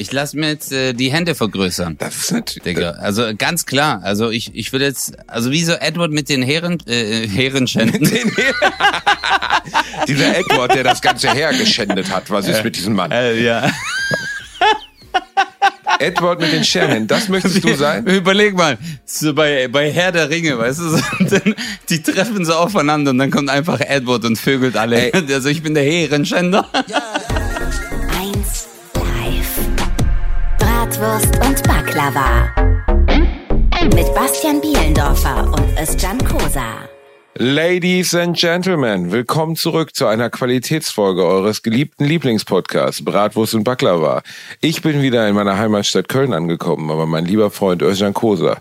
Ich lasse mir jetzt äh, die Hände vergrößern. Das ist natürlich. Digga, also ganz klar. Also ich, ich würde jetzt, also wie so Edward mit den Heeren, äh, Heerenschänden. Den hier. Dieser Edward, der das ganze Heer geschändet hat. Was ist mit diesem Mann? Äh, ja. Edward mit den Scherenhänden, das möchtest du sein? Überleg mal, so bei, bei Herr der Ringe, weißt du, so, dann, die treffen so aufeinander und dann kommt einfach Edward und vögelt alle. Ey. Also ich bin der Heerenschänder. 1 Bratwurst und Baklava. Mit Bastian Bielendorfer und Özcan Kosa. Ladies and Gentlemen, willkommen zurück zu einer Qualitätsfolge eures geliebten Lieblingspodcasts Bratwurst und Baklava. Ich bin wieder in meiner Heimatstadt Köln angekommen, aber mein lieber Freund Özcan Kosa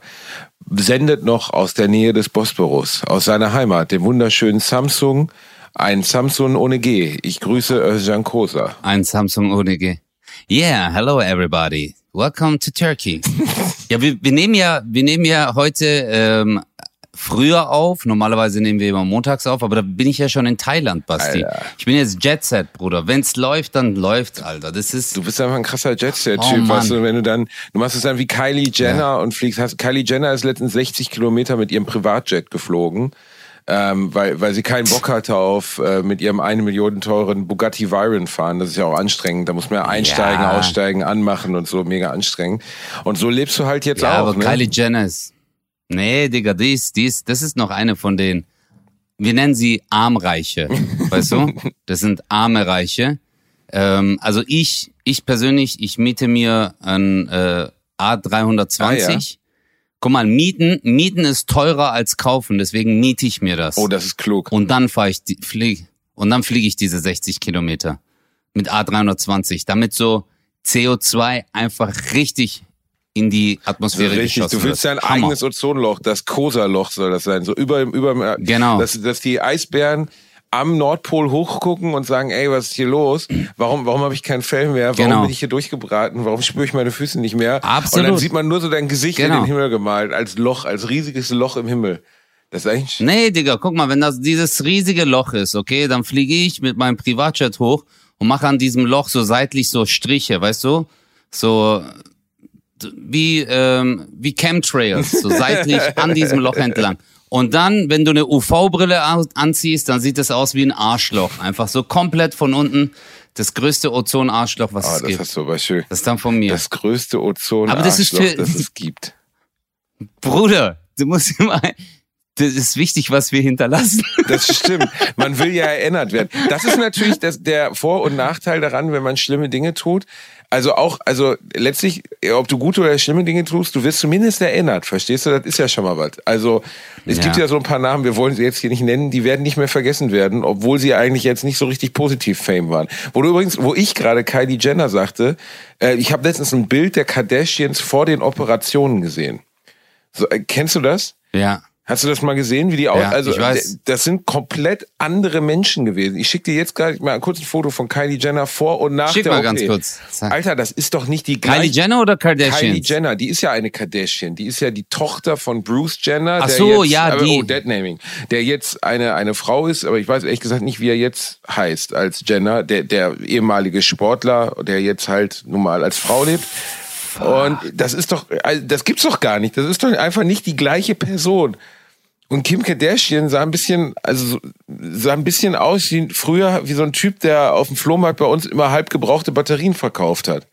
sendet noch aus der Nähe des Bosporus, aus seiner Heimat, dem wunderschönen Samsung, ein Samsung ohne G. Ich grüße Özcan Kosa. Ein Samsung ohne G. Yeah, hello everybody. Welcome to Turkey. ja, wir, wir nehmen ja, wir nehmen ja heute ähm, früher auf. Normalerweise nehmen wir immer montags auf, aber da bin ich ja schon in Thailand, Basti. Alter. Ich bin jetzt Jet Set, Bruder. Wenn's läuft, dann läuft's, Alter. Das ist Du bist einfach ein krasser Jetset-Typ, Oh, Mann. weißt du, wenn du dann, du machst es dann wie Kylie Jenner und fliegst, hast, Kylie Jenner ist letztens 60 Kilometer mit ihrem Privatjet geflogen, ähm, weil, weil sie keinen Bock hatte auf äh, mit ihrem eine Million teuren Bugatti Veyron fahren. Das ist ja auch anstrengend. Da muss man ja einsteigen, Ja. aussteigen, anmachen und so, mega anstrengend. Und so lebst du halt jetzt ja, auch, aber ne? Kylie Jenner ist. Nee, Digga, die ist, die ist, das ist noch eine von den. Wir nennen sie Armreiche, weißt du? Das sind arme Reiche. Ähm, also ich, ich persönlich, ich miete mir ein äh, A320. Ah, ja. Guck mal, mieten, mieten ist teurer als kaufen, deswegen miete ich mir das. Oh, das ist klug. Und dann fahre ich, die, flieg, und dann fliege ich diese 60 Kilometer mit A320, damit so CO2 einfach richtig in die Atmosphäre Richtig, geschossen du willst dein eigenes Ozonloch, das Kosa-Loch soll das sein, so über, über, Genau. dass, dass die Eisbären am Nordpol hochgucken und sagen, ey, was ist hier los? Warum, warum habe ich kein Fell mehr? Warum Genau. bin ich hier durchgebraten? Warum spüre ich meine Füße nicht mehr? Absolut. Und dann sieht man nur so dein Gesicht in Genau. den Himmel gemalt, als Loch, als riesiges Loch im Himmel. Das ist eigentlich, Nee, Digga, guck mal, wenn das dieses riesige Loch ist, okay, dann fliege ich mit meinem Privatjet hoch und mache an diesem Loch so seitlich so Striche, weißt du? So wie ähm, wie Chemtrails, so seitlich an diesem Loch entlang. Und dann, wenn du eine UV-Brille an- anziehst, dann sieht das aus wie ein Arschloch, einfach so komplett von unten das größte Ozon-Arschloch, was ah, es das gibt. hast du aber schön. Das ist dann von mir. Das größte Ozon, Aber das das es gibt. Bruder, du musst immer, das ist wichtig, was wir hinterlassen. Das stimmt. Man will ja erinnert werden. Das ist natürlich das, der Vor- und Nachteil daran, wenn man schlimme Dinge tut. Also auch, also letztlich, ob du gute oder schlimme Dinge tust, du wirst zumindest erinnert. Verstehst du? Das ist ja schon mal was. Also es Ja. gibt ja so ein paar Namen, wir wollen sie jetzt hier nicht nennen, die werden nicht mehr vergessen werden, obwohl sie eigentlich jetzt nicht so richtig positiv Fame waren. Wo du übrigens, wo ich gerade Kylie Jenner sagte, äh, ich habe letztens ein Bild der Kardashians vor den Operationen gesehen. So, äh, kennst du das? Ja. Hast du das mal gesehen, wie die aus? Ja, also ich weiß. d- das sind komplett andere Menschen gewesen. Ich schicke dir jetzt gerade mal kurz ein Foto von Kylie Jenner vor und nach Schick der mal OP. ganz kurz. Sag. Alter, das ist doch nicht die Kylie gleiche. Jenner oder Kardashians? Kylie Jenner, die ist ja eine Kardashian. Die ist ja die Tochter von Bruce Jenner. Ach der so, jetzt, ja, die. Oh, Deadnaming. Der jetzt eine, eine Frau ist, aber ich weiß ehrlich gesagt nicht, wie er jetzt heißt als Jenner. Der, der ehemalige Sportler, der jetzt halt nun mal als Frau lebt. Und das ist doch, also das gibt's doch gar nicht. Das ist doch einfach nicht die gleiche Person. Und Kim Kardashian sah ein bisschen, also so- sah ein bisschen aus wie früher wie so ein Typ, der auf dem Flohmarkt bei uns immer halb gebrauchte Batterien verkauft hat.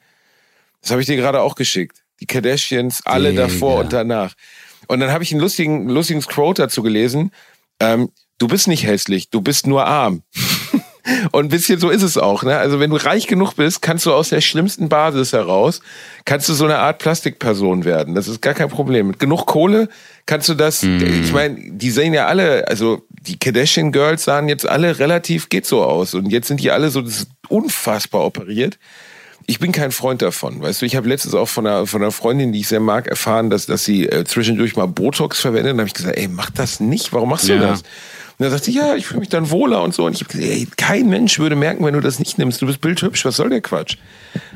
Das habe ich dir gerade auch geschickt. Die Kardashians, alle Digga. davor und danach. Und dann habe ich einen lustigen, lustigen Quote dazu gelesen. Ähm, du bist nicht hässlich, du bist nur arm. Und ein bisschen so ist es auch. Ne? Also wenn du reich genug bist, kannst du aus der schlimmsten Basis heraus, kannst du so eine Art Plastikperson werden. Das ist gar kein Problem. Mit genug Kohle kannst du das, ich meine, die sehen ja alle, also die Kardashian Girls sahen jetzt alle relativ, geht so aus. Und jetzt sind die alle so unfassbar operiert. Ich bin kein Freund davon. Weißt du, ich habe letztens auch von einer, von einer Freundin, die ich sehr mag, erfahren, dass, dass sie äh, zwischendurch mal Botox verwendet. Und habe ich gesagt, ey, mach das nicht. Warum machst du Ja. das? Und dann sagt sie, ja, ich fühle mich dann wohler und so. Und ich habe gesagt, ey, kein Mensch würde merken, wenn du das nicht nimmst. Du bist bildhübsch, was soll der Quatsch?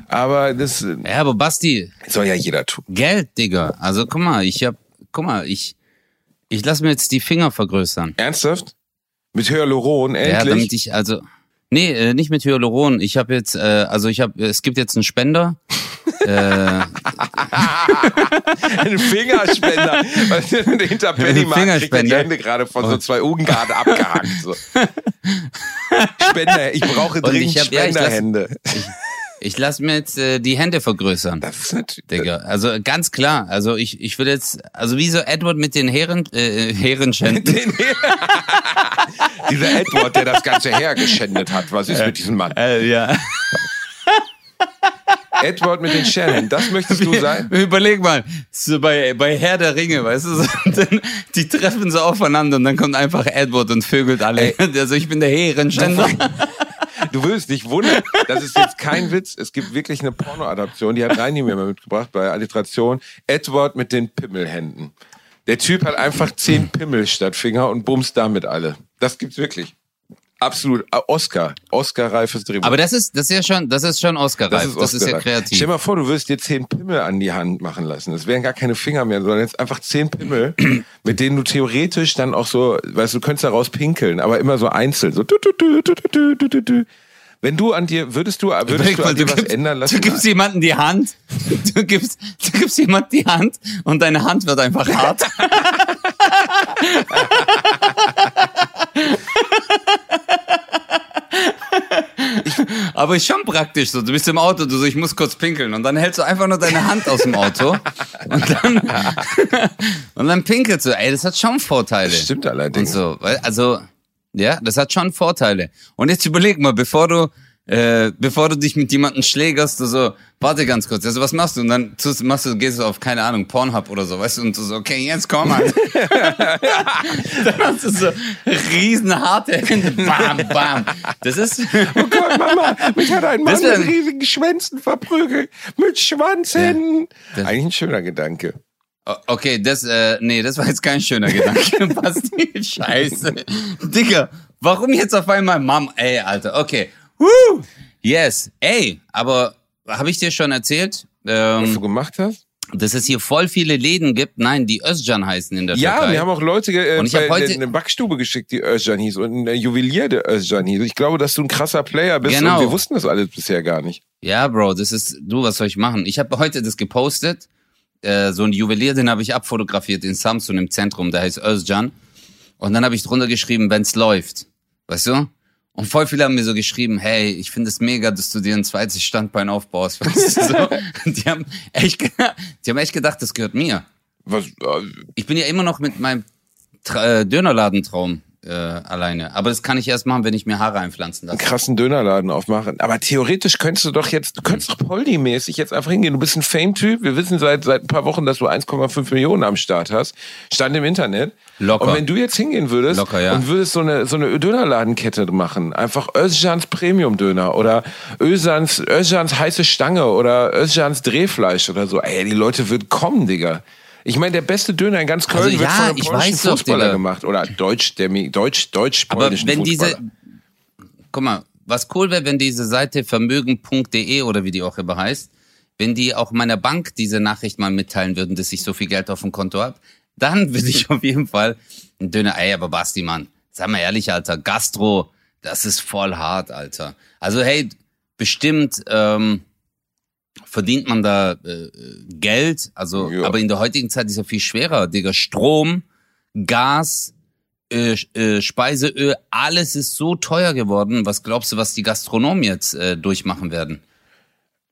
Aber das äh, Ja, aber Basti, soll ja jeder tun. Geld, Digga. Also guck mal, ich hab, guck mal, ich, ich lass mir jetzt die Finger vergrößern. Ernsthaft? Mit Hyaluron, Ja, endlich? damit ich, also, nee, äh, nicht mit Hyaluron. Ich habe jetzt, äh, also ich habe, es gibt jetzt einen Spender äh, Ein Fingerspender. Hinter Pennymarkt kriegt er die. Hände gerade von so zwei Ungarn abgehackt. So. Spender, ich brauche dringend ich hab- ja, ich lass- Spenderhände. Ich lasse mir jetzt äh, die Hände vergrößern. Das ist natürlich. Digga, also ganz klar. Also ich, ich will jetzt, also wie so Edward mit den Heeren, äh, Heerenschänden. Den Dieser Edward, der das ganze Heer geschändet hat. Was ist mit diesem Mann? Äh, ja. Edward mit den Shannon, das möchtest du sein? Überleg mal, so bei, bei Herr der Ringe, weißt du, so, dann, die treffen so aufeinander und dann kommt einfach Edward und vögelt alle. Also ich bin der Heerenschänder. Du würdest dich wundern, das ist jetzt kein Witz. Es gibt wirklich eine Pornoadaption, die hat Reini mir mal mitgebracht bei Alliteration. Edward mit den Pimmelhänden. Der Typ hat einfach zehn Pimmel statt Finger und bumst damit alle. Das gibt's wirklich. Absolut. Ah, Oscar. Oscar-reifes Drehbuch. Aber das ist, das ist ja schon, das ist schon Oscar-reif. das ist, Das ist ja kreativ. Stell dir mal vor, du würdest dir zehn Pimmel an die Hand machen lassen. Das wären gar keine Finger mehr, sondern jetzt einfach zehn Pimmel, mit denen du theoretisch dann auch so, weißt du, du könntest daraus pinkeln, aber immer so einzeln. So. du, du, du, du, du, du, du, du. Wenn du an dir, würdest du, würdest Überleg du an dir was gibst, ändern lassen? du gibst jemandem die Hand, du gibst, du gibst jemandem die Hand und deine Hand wird einfach hart. Aber ist schon praktisch so. Du bist im Auto, du so, ich muss kurz pinkeln. Und dann hältst du einfach nur deine Hand aus dem Auto. Und dann, und dann pinkelst du. Ey, das hat schon Vorteile. Das stimmt Und allerdings. so, weil, also, ja, das hat schon Vorteile. Und jetzt überleg mal, bevor du, äh, bevor du dich mit jemandem schlägerst, du so, warte ganz kurz, also was machst du? Und dann tust, machst du, gehst du auf, keine Ahnung, Pornhub oder so, weißt du, und du so, okay, jetzt komm mal. dann hast du so riesenharte Hände, bam, bam. Das ist, Oh Gott, Mama, mich hat ein Mann mit riesigen Schwänzen verprügelt. Mit Schwanzhänden. das- Eigentlich ein schöner Gedanke. Okay, das, äh, nee, das war jetzt kein schöner Gedanke. Basti, scheiße. Digga, warum jetzt auf einmal Mom? Ey, Alter, okay. Woo! Yes, ey, aber habe ich dir schon erzählt, Was ähm, du gemacht hast? dass es hier voll viele Läden gibt, nein, die Özcan heißen in der Ja, Türkei. wir haben auch Leute äh, Und ich bei heute- eine Backstube geschickt, die Özcan hieß und ein Juwelier, der Özcan hieß. Ich glaube, dass du ein krasser Player bist Genau. und wir wussten das alles bisher gar nicht. Ja, Bro, das ist, du, was soll ich machen? Ich habe heute das gepostet, äh, so ein Juwelier, den habe ich abfotografiert in Samsung im Zentrum, der heißt Özcan. Und dann habe ich drunter geschrieben, wenn's läuft. Weißt du? Und voll viele haben mir so geschrieben, hey, ich finde es mega, dass du dir ein zweites Standbein aufbaust. Weißt du, so. die, haben echt, die haben echt gedacht, das gehört mir. Was, äh, Ich bin ja immer noch mit meinem äh, Dönerladentraum äh, alleine. Aber das kann ich erst machen, wenn ich mir Haare einpflanzen einen lasse. krassen Dönerladen aufmachen. Aber theoretisch könntest du doch jetzt, du könntest doch Poldi-mäßig jetzt einfach hingehen. Du bist ein Fame-Typ. Wir wissen seit, seit ein paar Wochen, dass du 1,5 Millionen am Start hast. Stand im Internet. Locker. Und wenn du jetzt hingehen würdest Locker, ja. und würdest so eine, so eine Dönerladenkette machen, einfach Özcans Premium-Döner oder Özcans, Özcans heiße Stange oder Özcans Drehfleisch oder so. Ey, die Leute würden kommen, Digga. Ich meine, der beste Döner in ganz Köln Also wird ja, von einem ich polnischen weiß doch, Fußballer Digga. gemacht oder deutsch, deutsch, deutsch, Aber wenn Fußballer. diese, guck mal, was cool wäre, wenn diese Seite vermögen.de oder wie die auch immer heißt, wenn die auch meiner Bank diese Nachricht mal mitteilen würden, dass ich so viel Geld auf dem Konto habe, dann würde ich auf jeden Fall ein dünner Ei, aber Basti, Mann, sag mal ehrlich, Alter, Gastro, das ist voll hart, Alter. Also hey, bestimmt ähm, verdient man da äh, Geld, also Ja. aber in der heutigen Zeit ist ja viel schwerer, Digga. Strom, Gas, äh, äh, Speiseöl, alles ist so teuer geworden. Was glaubst du, was die Gastronomen jetzt äh, durchmachen werden?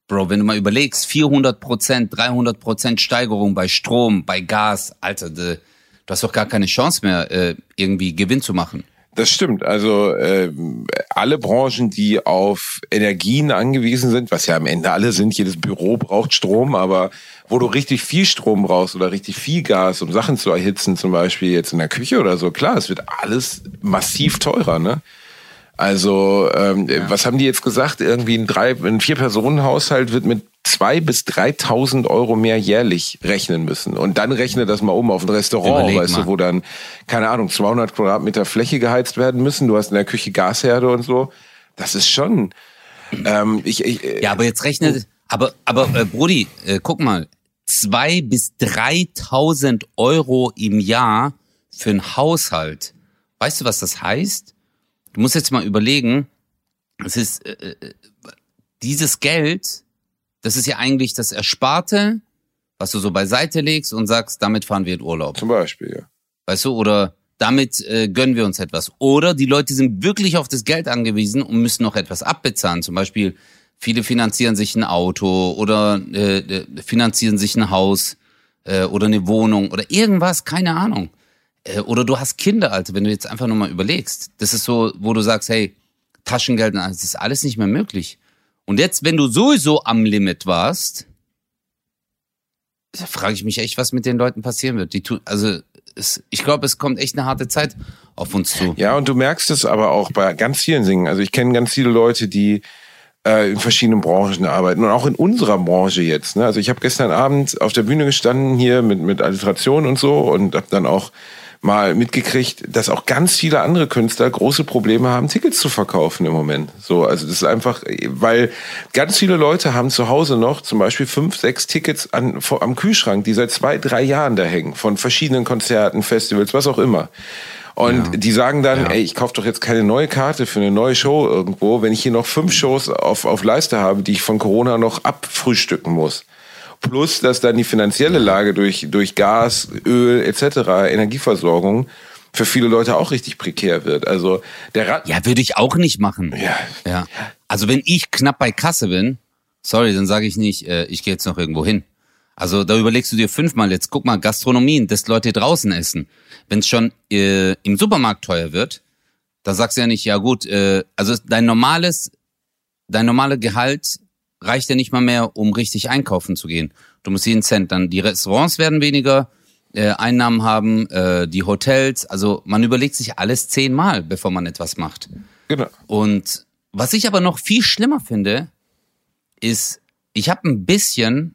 Bro, wenn du mal überlegst, 400 Prozent, 300 Prozent Steigerung bei Strom, bei Gas, Alter, de, du hast doch gar keine Chance mehr, äh, irgendwie Gewinn zu machen. Das stimmt. Also äh, alle Branchen, die auf Energien angewiesen sind, was ja am Ende alle sind, jedes Büro braucht Strom, aber wo du richtig viel Strom brauchst oder richtig viel Gas, um Sachen zu erhitzen, zum Beispiel jetzt in der Küche oder so, klar, es wird alles massiv teurer, ne? Also, ähm, was haben die jetzt gesagt? Irgendwie ein drei, ein Vier-Personen-Haushalt wird mit zwei bis 3.000 Euro mehr jährlich rechnen müssen. Und dann rechne das mal um auf ein Restaurant, Überleg weißt mal. du, wo dann, keine Ahnung, 200 Quadratmeter Fläche geheizt werden müssen. Du hast in der Küche Gasherde und so. Das ist schon, ähm, ich, ich, äh, Ja, aber jetzt rechnet, aber, aber äh, Brudi, äh, guck mal, zwei bis 3.000 Euro im Jahr für einen Haushalt. Weißt du, was das heißt? Du musst jetzt mal überlegen, es ist, äh, äh, dieses Geld Das ist ja eigentlich das Ersparte, was du so beiseite legst und sagst, damit fahren wir in Urlaub. Zum Beispiel, ja. Weißt du, oder damit äh, gönnen wir uns etwas. Oder die Leute sind wirklich auf das Geld angewiesen und müssen noch etwas abbezahlen. Zum Beispiel, viele finanzieren sich ein Auto oder äh, äh, finanzieren sich ein Haus äh, oder eine Wohnung oder irgendwas, keine Ahnung. Äh, oder du hast Kinder, Alter, wenn du jetzt einfach nur mal überlegst. Das ist so, wo du sagst, hey, Taschengeld, das ist alles nicht mehr möglich. Und jetzt, wenn du sowieso am Limit warst, frage ich mich echt, was mit den Leuten passieren wird. Die tu, also es, ich glaube, es kommt echt eine harte Zeit auf uns zu. Ja, und du merkst es aber auch bei ganz vielen Dingen. Also ich kenne ganz viele Leute, die äh, in verschiedenen Branchen arbeiten und auch in unserer Branche jetzt. Ne? Also ich habe gestern Abend auf der Bühne gestanden hier mit mit Alliteration und so und habe dann auch mal mitgekriegt, dass auch ganz viele andere Künstler große Probleme haben, Tickets zu verkaufen im Moment. So, also das ist einfach, weil ganz viele Leute haben zu Hause noch zum Beispiel fünf, sechs Tickets an, am Kühlschrank, die seit zwei, drei Jahren da hängen, von verschiedenen Konzerten, Festivals, was auch immer. Und ja. die sagen dann, ja. ey, ich kaufe doch jetzt keine neue Karte für eine neue Show irgendwo, wenn ich hier noch fünf Shows auf, auf Leiste habe, die ich von Corona noch abfrühstücken muss. Plus, dass dann die finanzielle Lage durch, durch Gas, Öl etc., Energieversorgung für viele Leute auch richtig prekär wird. Also der Rat Ja, würde ich auch nicht machen. Ja. ja. Also wenn ich knapp bei Kasse bin, sorry, dann sage ich nicht, äh, ich gehe jetzt noch irgendwo hin. Also da überlegst du dir fünfmal, jetzt guck mal, Gastronomien, dass Leute draußen essen. Wenn es schon äh, im Supermarkt teuer wird, da sagst du ja nicht, ja gut, äh, also dein normales, dein normale Gehalt reicht ja nicht mal mehr, um richtig einkaufen zu gehen. Du musst jeden Cent. Dann die Restaurants werden weniger äh, Einnahmen haben, äh, die Hotels. Also man überlegt sich alles zehnmal, bevor man etwas macht. Genau. Und was ich aber noch viel schlimmer finde, ist, ich habe ein bisschen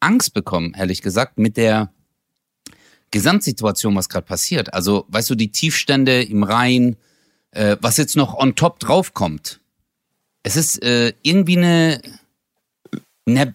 Angst bekommen, ehrlich gesagt, mit der Gesamtsituation, was gerade passiert. Also, weißt du, die Tiefstände im Rhein, äh, was jetzt noch on top draufkommt es ist äh, irgendwie eine, eine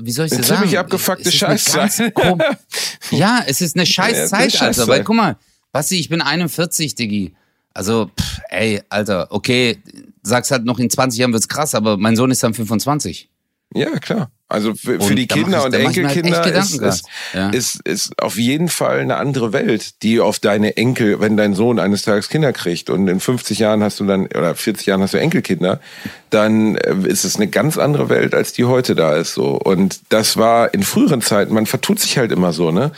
wie soll ich das sagen? Ziemlich abgefuckte Scheißzeit. ja, es ist eine Scheißzeit, ja, Alter. Weil guck mal, Basti, ich bin 41, Diggi. Also, pff, ey, Alter, okay, sag's halt noch in 20 Jahren wird's krass, aber mein Sohn ist dann 25. Ja, klar. Also für, für die Kinder und halt Enkelkinder halt ist, ist, ja. ist, ist auf jeden Fall eine andere Welt, die auf deine Enkel, wenn dein Sohn eines Tages Kinder kriegt und in 50 Jahren hast du dann, oder 40 Jahren hast du Enkelkinder, dann äh, ist es eine ganz andere Welt, als die heute da ist, so. Und das war in früheren Zeiten, man vertut sich halt immer so, ne?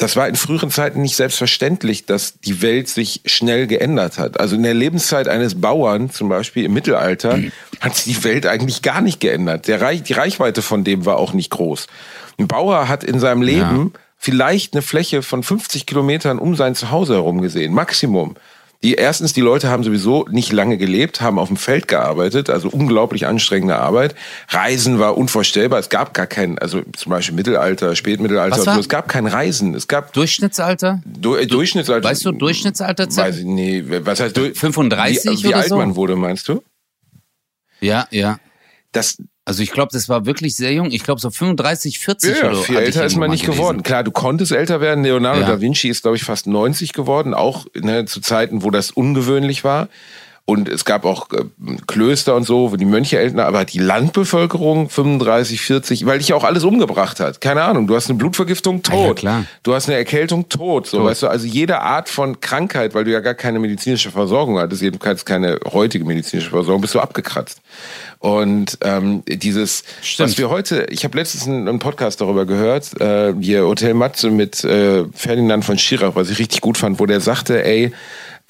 Das war in früheren Zeiten nicht selbstverständlich, dass die Welt sich schnell geändert hat. Also in der Lebenszeit eines Bauern, zum Beispiel im Mittelalter, hat sich die Welt eigentlich gar nicht geändert. Der Reich, die Reichweite von dem war auch nicht groß. Ein Bauer hat in seinem Leben ja. vielleicht eine Fläche von 50 Kilometern um sein Zuhause herum gesehen, Maximum. Die erstens, die Leute haben sowieso nicht lange gelebt, haben auf dem Feld gearbeitet, also unglaublich anstrengende Arbeit. Reisen war unvorstellbar. Es gab gar kein, also zum Beispiel Mittelalter, Spätmittelalter, so, es gab kein Reisen. Es gab Durchschnittsalter. Du, äh, Durchschnittsalter. Weißt du Durchschnittsalter? Weiß ich, nee, was heißt du, 35 wie, wie oder alt so? man wurde, meinst du? Ja, ja. Das, also ich glaube, das war wirklich sehr jung. Ich glaube so 35, 40 ja, oder viel älter ist man nicht gelesen. geworden. Klar, du konntest älter werden. Leonardo ja. da Vinci ist, glaube ich, fast 90 geworden, auch ne, zu Zeiten, wo das ungewöhnlich war. Und es gab auch äh, Klöster und so, wo die Mönche älter, aber die Landbevölkerung 35, 40, weil dich ja auch alles umgebracht hat. Keine Ahnung, du hast eine Blutvergiftung, tot. Ja, klar. Du hast eine Erkältung, tot. So, tot. weißt du, also jede Art von Krankheit, weil du ja gar keine medizinische Versorgung hattest, jedenfalls keine heutige medizinische Versorgung, bist du abgekratzt. Und ähm, dieses, Stimmt. was wir heute, ich habe letztens einen, Podcast darüber gehört, äh, hier Hotel Matze mit äh, Ferdinand von Schirach, was ich richtig gut fand, wo der sagte, ey,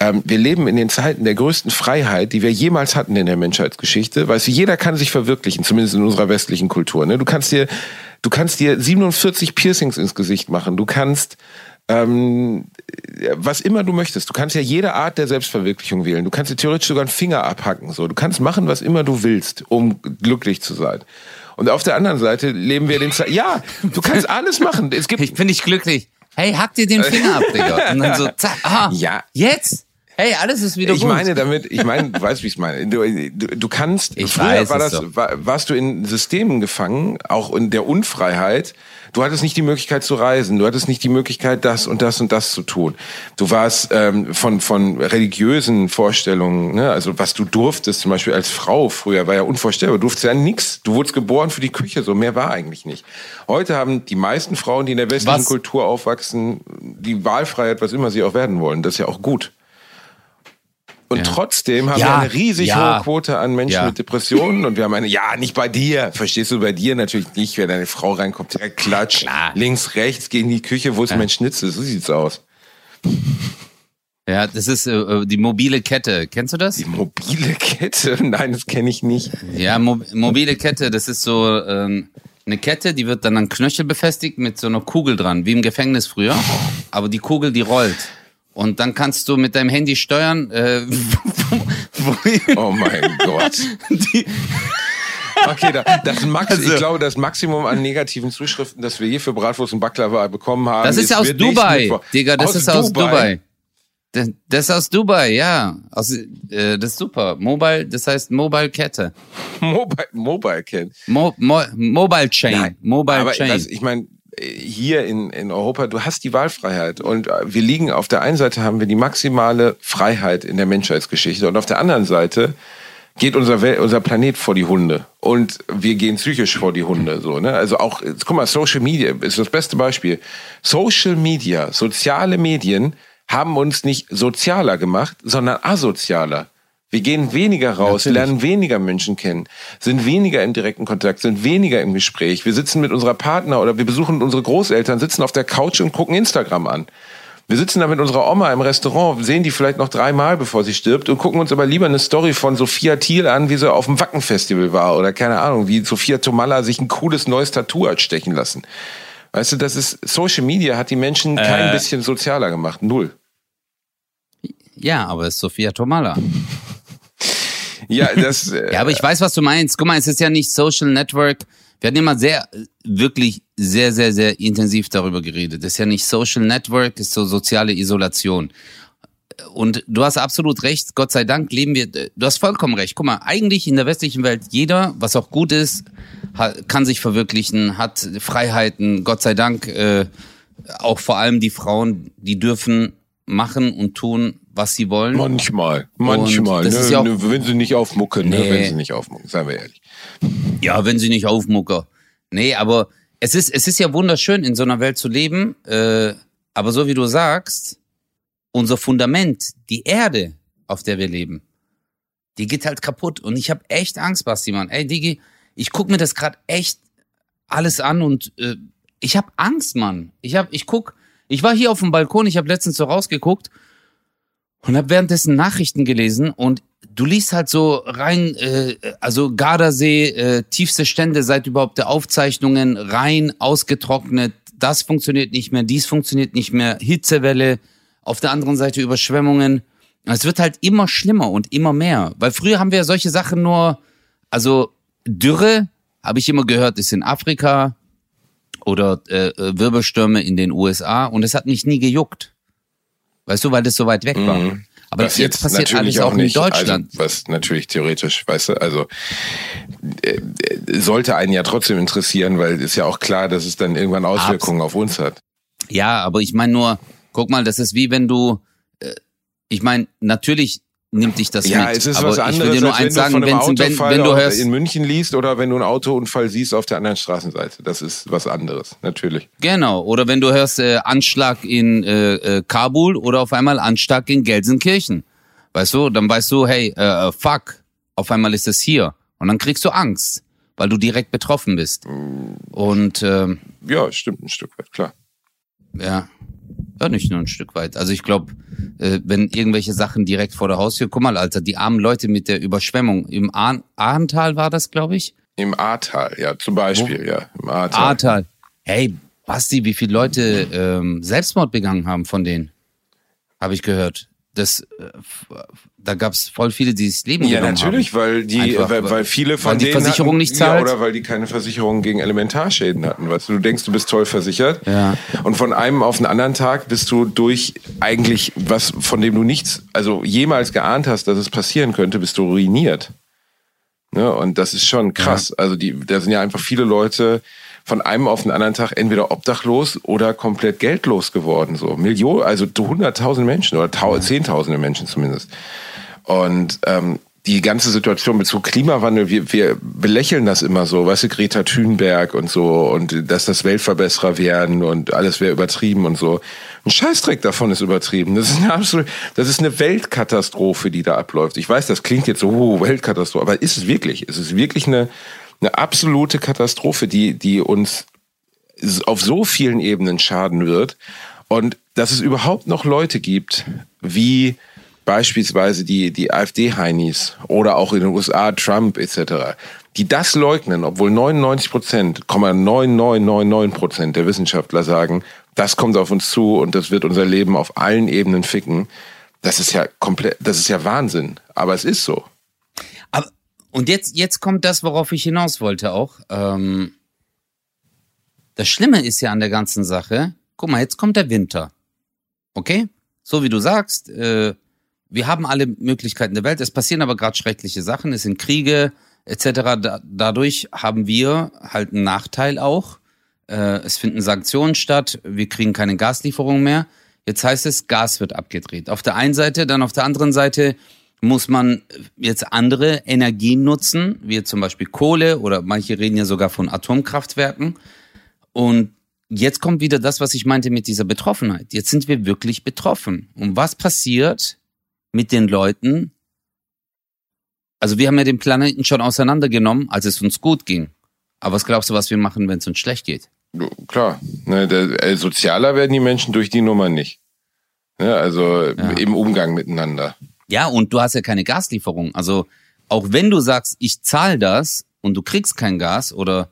ähm, wir leben in den Zeiten der größten Freiheit, die wir jemals hatten in der Menschheitsgeschichte. Weißt du, jeder kann sich verwirklichen, zumindest in unserer westlichen Kultur. Ne? Du kannst dir, du kannst dir 47 Piercings ins Gesicht machen. Du kannst ähm, was immer du möchtest. Du kannst ja jede Art der Selbstverwirklichung wählen. Du kannst dir theoretisch sogar einen Finger abhacken. So, du kannst machen, was immer du willst, um glücklich zu sein. Und auf der anderen Seite leben wir den Ze Ja, du kannst alles machen. Es gibt ich bin nicht glücklich. Hey, hack dir den Finger ab, Digga. Und dann so, zack, aha, ja. jetzt? Hey, alles ist wieder ich gut. meine damit, ich meine, du weißt, wie ich es meine. Du, du, du kannst, Ich früher weiß war das, doch. war, warst du in Systemen gefangen, auch in der Unfreiheit. Du hattest nicht die Möglichkeit zu reisen, du hattest nicht die Möglichkeit, das und das und das zu tun. Du warst ähm, von, von religiösen Vorstellungen, ne, also was du durftest, zum Beispiel als Frau früher, war ja unvorstellbar. Du durftest ja nix. Du wurdest geboren für die Küche, so mehr war eigentlich nicht. Heute haben die meisten Frauen, die in der westlichen Was? Kultur aufwachsen, die Wahlfreiheit, was immer sie auch werden wollen. Das ist ja auch gut. Und Ja. trotzdem haben Ja, wir eine riesig ja. hohe Quote an Menschen mit Depressionen und wir haben eine, ja, nicht bei dir, verstehst du, bei dir natürlich nicht, wenn deine Frau reinkommt, direkt klatsch, Klar. links, rechts, gehen in die Küche, wo ist mein Schnitzel, so sieht's aus. Ja, das ist äh, die mobile Kette. Kennst du das? Die mobile Kette, nein, das kenne ich nicht. Ja, mo mobile Kette, das ist so ähm, eine Kette, die wird dann an Knöchel befestigt mit so einer Kugel dran, wie im Gefängnis früher. Aber die Kugel, die rollt. Und dann kannst du mit deinem Handy steuern, äh, wo, Oh mein Gott. die, Okay, da, das Max, Also- ich glaube, das Maximum an negativen Zuschriften, das wir je für Bratwurst und Baklava bekommen haben. das ist ja aus Dubai, Digga, das ist aus Dubai. Das, das ist aus Dubai, ja. Aus, äh, das ist super. Mobile, das heißt Mobile Kette. Mobile, Mobile Can. Mo, mo, Mobile Chain. Nein, Mobile aber Chain. Das, ich meine, hier in, in Europa, du hast die Wahlfreiheit und äh, wir liegen auf der einen Seite haben wir die maximale Freiheit in der Menschheitsgeschichte und auf der anderen Seite geht unser, Wel unser Planet vor die Hunde und wir gehen psychisch vor die Hunde. So, ne? Also auch, guck mal, Social Media ist das beste Beispiel. Social Media, soziale Medien haben uns nicht sozialer gemacht, sondern asozialer. Wir gehen weniger raus, Natürlich. lernen weniger Menschen kennen, sind weniger im direkten Kontakt, sind weniger im Gespräch. Wir sitzen mit unserer Partner oder wir besuchen unsere Großeltern, sitzen auf der Couch und gucken Instagram an. Wir sitzen da mit unserer Oma im Restaurant, sehen die vielleicht noch dreimal, bevor sie stirbt und gucken uns aber lieber eine Story von Sophia Thiel an, wie sie auf dem Wacken-Festival war oder keine Ahnung, wie Sophia Tomalla sich ein cooles neues Tattoo hat stechen lassen. Weißt du, das ist, Social Media hat die Menschen kein Äh. bisschen sozialer gemacht. Null. ja, aber es ist Sophia Tomala. Ja, das, äh, Ja, aber ich weiß, was du meinst. Guck mal, es ist ja nicht Social Network. Wir hatten immer sehr, äh, wirklich sehr, sehr, sehr intensiv darüber geredet. Das ist ja nicht Social Network, das ist so soziale Isolation. Und du hast absolut recht, Gott sei Dank leben wir, du hast vollkommen recht. Guck mal, eigentlich in der westlichen Welt jeder, was auch gut ist, kann sich verwirklichen, hat Freiheiten, Gott sei Dank, äh, auch vor allem die Frauen, die dürfen machen und tun, was sie wollen. Manchmal, manchmal. Ne, ja ne, wenn sie nicht aufmucken, ne, Nee. wenn sie nicht aufmucken, seien wir ehrlich. Ja, wenn sie nicht aufmucker. Nee, aber es ist, es ist ja wunderschön, in so einer Welt zu leben. Äh, aber so wie du sagst, unser Fundament, die Erde, auf der wir leben, die geht halt kaputt. Und ich habe echt Angst, Basti, Mann. Ey, Digi, ich guck mir das gerade echt alles an und äh, ich habe Angst, Mann. Ich hab, ich guck, ich war hier auf dem Balkon, ich habe letztens so rausgeguckt und habe währenddessen Nachrichten gelesen und du liest halt so rein, äh, also Gardasee, äh, tiefste Stände seit überhaupt der Aufzeichnungen, rein ausgetrocknet, das funktioniert nicht mehr, dies funktioniert nicht mehr, Hitzewelle, auf der anderen Seite Überschwemmungen. Es wird halt immer schlimmer und immer mehr, weil früher haben wir ja solche Sachen nur, also Dürre, habe ich immer gehört, ist in Afrika oder äh, äh, Wirbelstürme in den USA und es hat mich nie gejuckt. Weißt du, weil das so weit weg war. Aber Was jetzt, passiert alles auch in Deutschland. Also, was natürlich theoretisch, weißt du, also äh, äh, sollte einen ja trotzdem interessieren, weil ist ja auch klar, dass es dann irgendwann Auswirkungen auf uns hat. Ja, aber ich meine nur, guck mal, das ist wie wenn du, äh, ich meine, natürlich nimmt dich das Ja, mit. es ist aber was ich anderes, will dir nur eins du sagen, wenn, wenn, wenn du hörst, in München liest oder wenn du einen Autounfall siehst auf der anderen Straßenseite. Das ist was anderes, natürlich. genau, oder wenn du hörst äh, Anschlag in äh, äh, Kabul oder auf einmal Anschlag in Gelsenkirchen, weißt du, dann weißt du, hey, äh, fuck, auf einmal ist es hier und dann kriegst du Angst, weil du direkt betroffen bist. Und ähm, Ja, stimmt ein Stück weit, klar. Ja. Ja, nicht nur ein Stück weit. Also ich glaube, äh, wenn irgendwelche Sachen direkt vor der Haustür, guck mal, Alter, die armen Leute mit der Überschwemmung im Ahn Ahrntal war das, glaube ich. Im Ahrtal, ja, zum Beispiel, ja. Im Ahrtal. Ahrtal. Hey, Basti, wie viele Leute ähm, Selbstmord begangen haben von denen? Habe ich gehört. das, äh, da gab es voll viele, die das Leben Ja, natürlich, haben. weil die, Einfach, weil, weil viele von weil die denen Versicherung hatten, nicht zahlt. Ja, oder weil die keine Versicherung gegen Elementarschäden hatten. Weißt du, du denkst, du bist toll versichert. Ja. Und von einem auf den anderen Tag bist du durch eigentlich was, von dem du nichts, also jemals geahnt hast, dass es passieren könnte, bist du ruiniert. Ne? Und das ist schon krass. Also die, da sind ja einfach viele Leute von einem auf den anderen Tag entweder obdachlos oder komplett geldlos geworden. So Millionen, also hunderttausende Menschen oder tau zehntausende Menschen zumindest. Und ähm, die ganze Situation mit so Klimawandel, wir, wir belächeln das immer so, weißt du, Greta Thunberg und so und dass das Weltverbesserer werden und alles wäre übertrieben und so. Ein Scheißdreck davon ist übertrieben. Das ist eine absolut, das ist eine Weltkatastrophe, die da abläuft. Ich weiß, das klingt jetzt so, oh, Weltkatastrophe, aber ist es wirklich? Es ist wirklich eine, eine absolute Katastrophe, die, die uns auf so vielen Ebenen schaden wird. Und dass es überhaupt noch Leute gibt, wie beispielsweise die, die AfD-Heinis oder auch in den USA Trump etc., die das leugnen, obwohl 99 Prozent, 9999 Prozent der Wissenschaftler sagen, das kommt auf uns zu und das wird unser Leben auf allen Ebenen ficken. Das ist ja komplett, das ist ja Wahnsinn. Aber es ist so. Und jetzt, jetzt kommt das, worauf ich hinaus wollte auch. Ähm, das Schlimme ist ja an der ganzen Sache, guck mal, jetzt kommt der Winter. Okay? So wie du sagst, äh, wir haben alle Möglichkeiten der Welt. Es passieren aber gerade schreckliche Sachen. Es sind Kriege etc. Da, dadurch haben wir halt einen Nachteil auch. Äh, es finden Sanktionen statt. Wir kriegen keine Gaslieferung mehr. Jetzt heißt es, Gas wird abgedreht. Auf der einen Seite, dann auf der anderen Seite muss man jetzt andere Energien nutzen, wie zum Beispiel Kohle oder manche reden ja sogar von Atomkraftwerken. Und jetzt kommt wieder das, was ich meinte mit dieser Betroffenheit. Jetzt sind wir wirklich betroffen. Und was passiert mit den Leuten? Also wir haben ja den Planeten schon auseinandergenommen, als es uns gut ging. Aber was glaubst du, was wir machen, wenn es uns schlecht geht? Klar, ne, der, äh, sozialer werden die Menschen durch die Nummer nicht. Ne, also Ja. im Umgang miteinander. Ja, und du hast ja keine Gaslieferung. Also auch wenn du sagst, ich zahle das und du kriegst kein Gas oder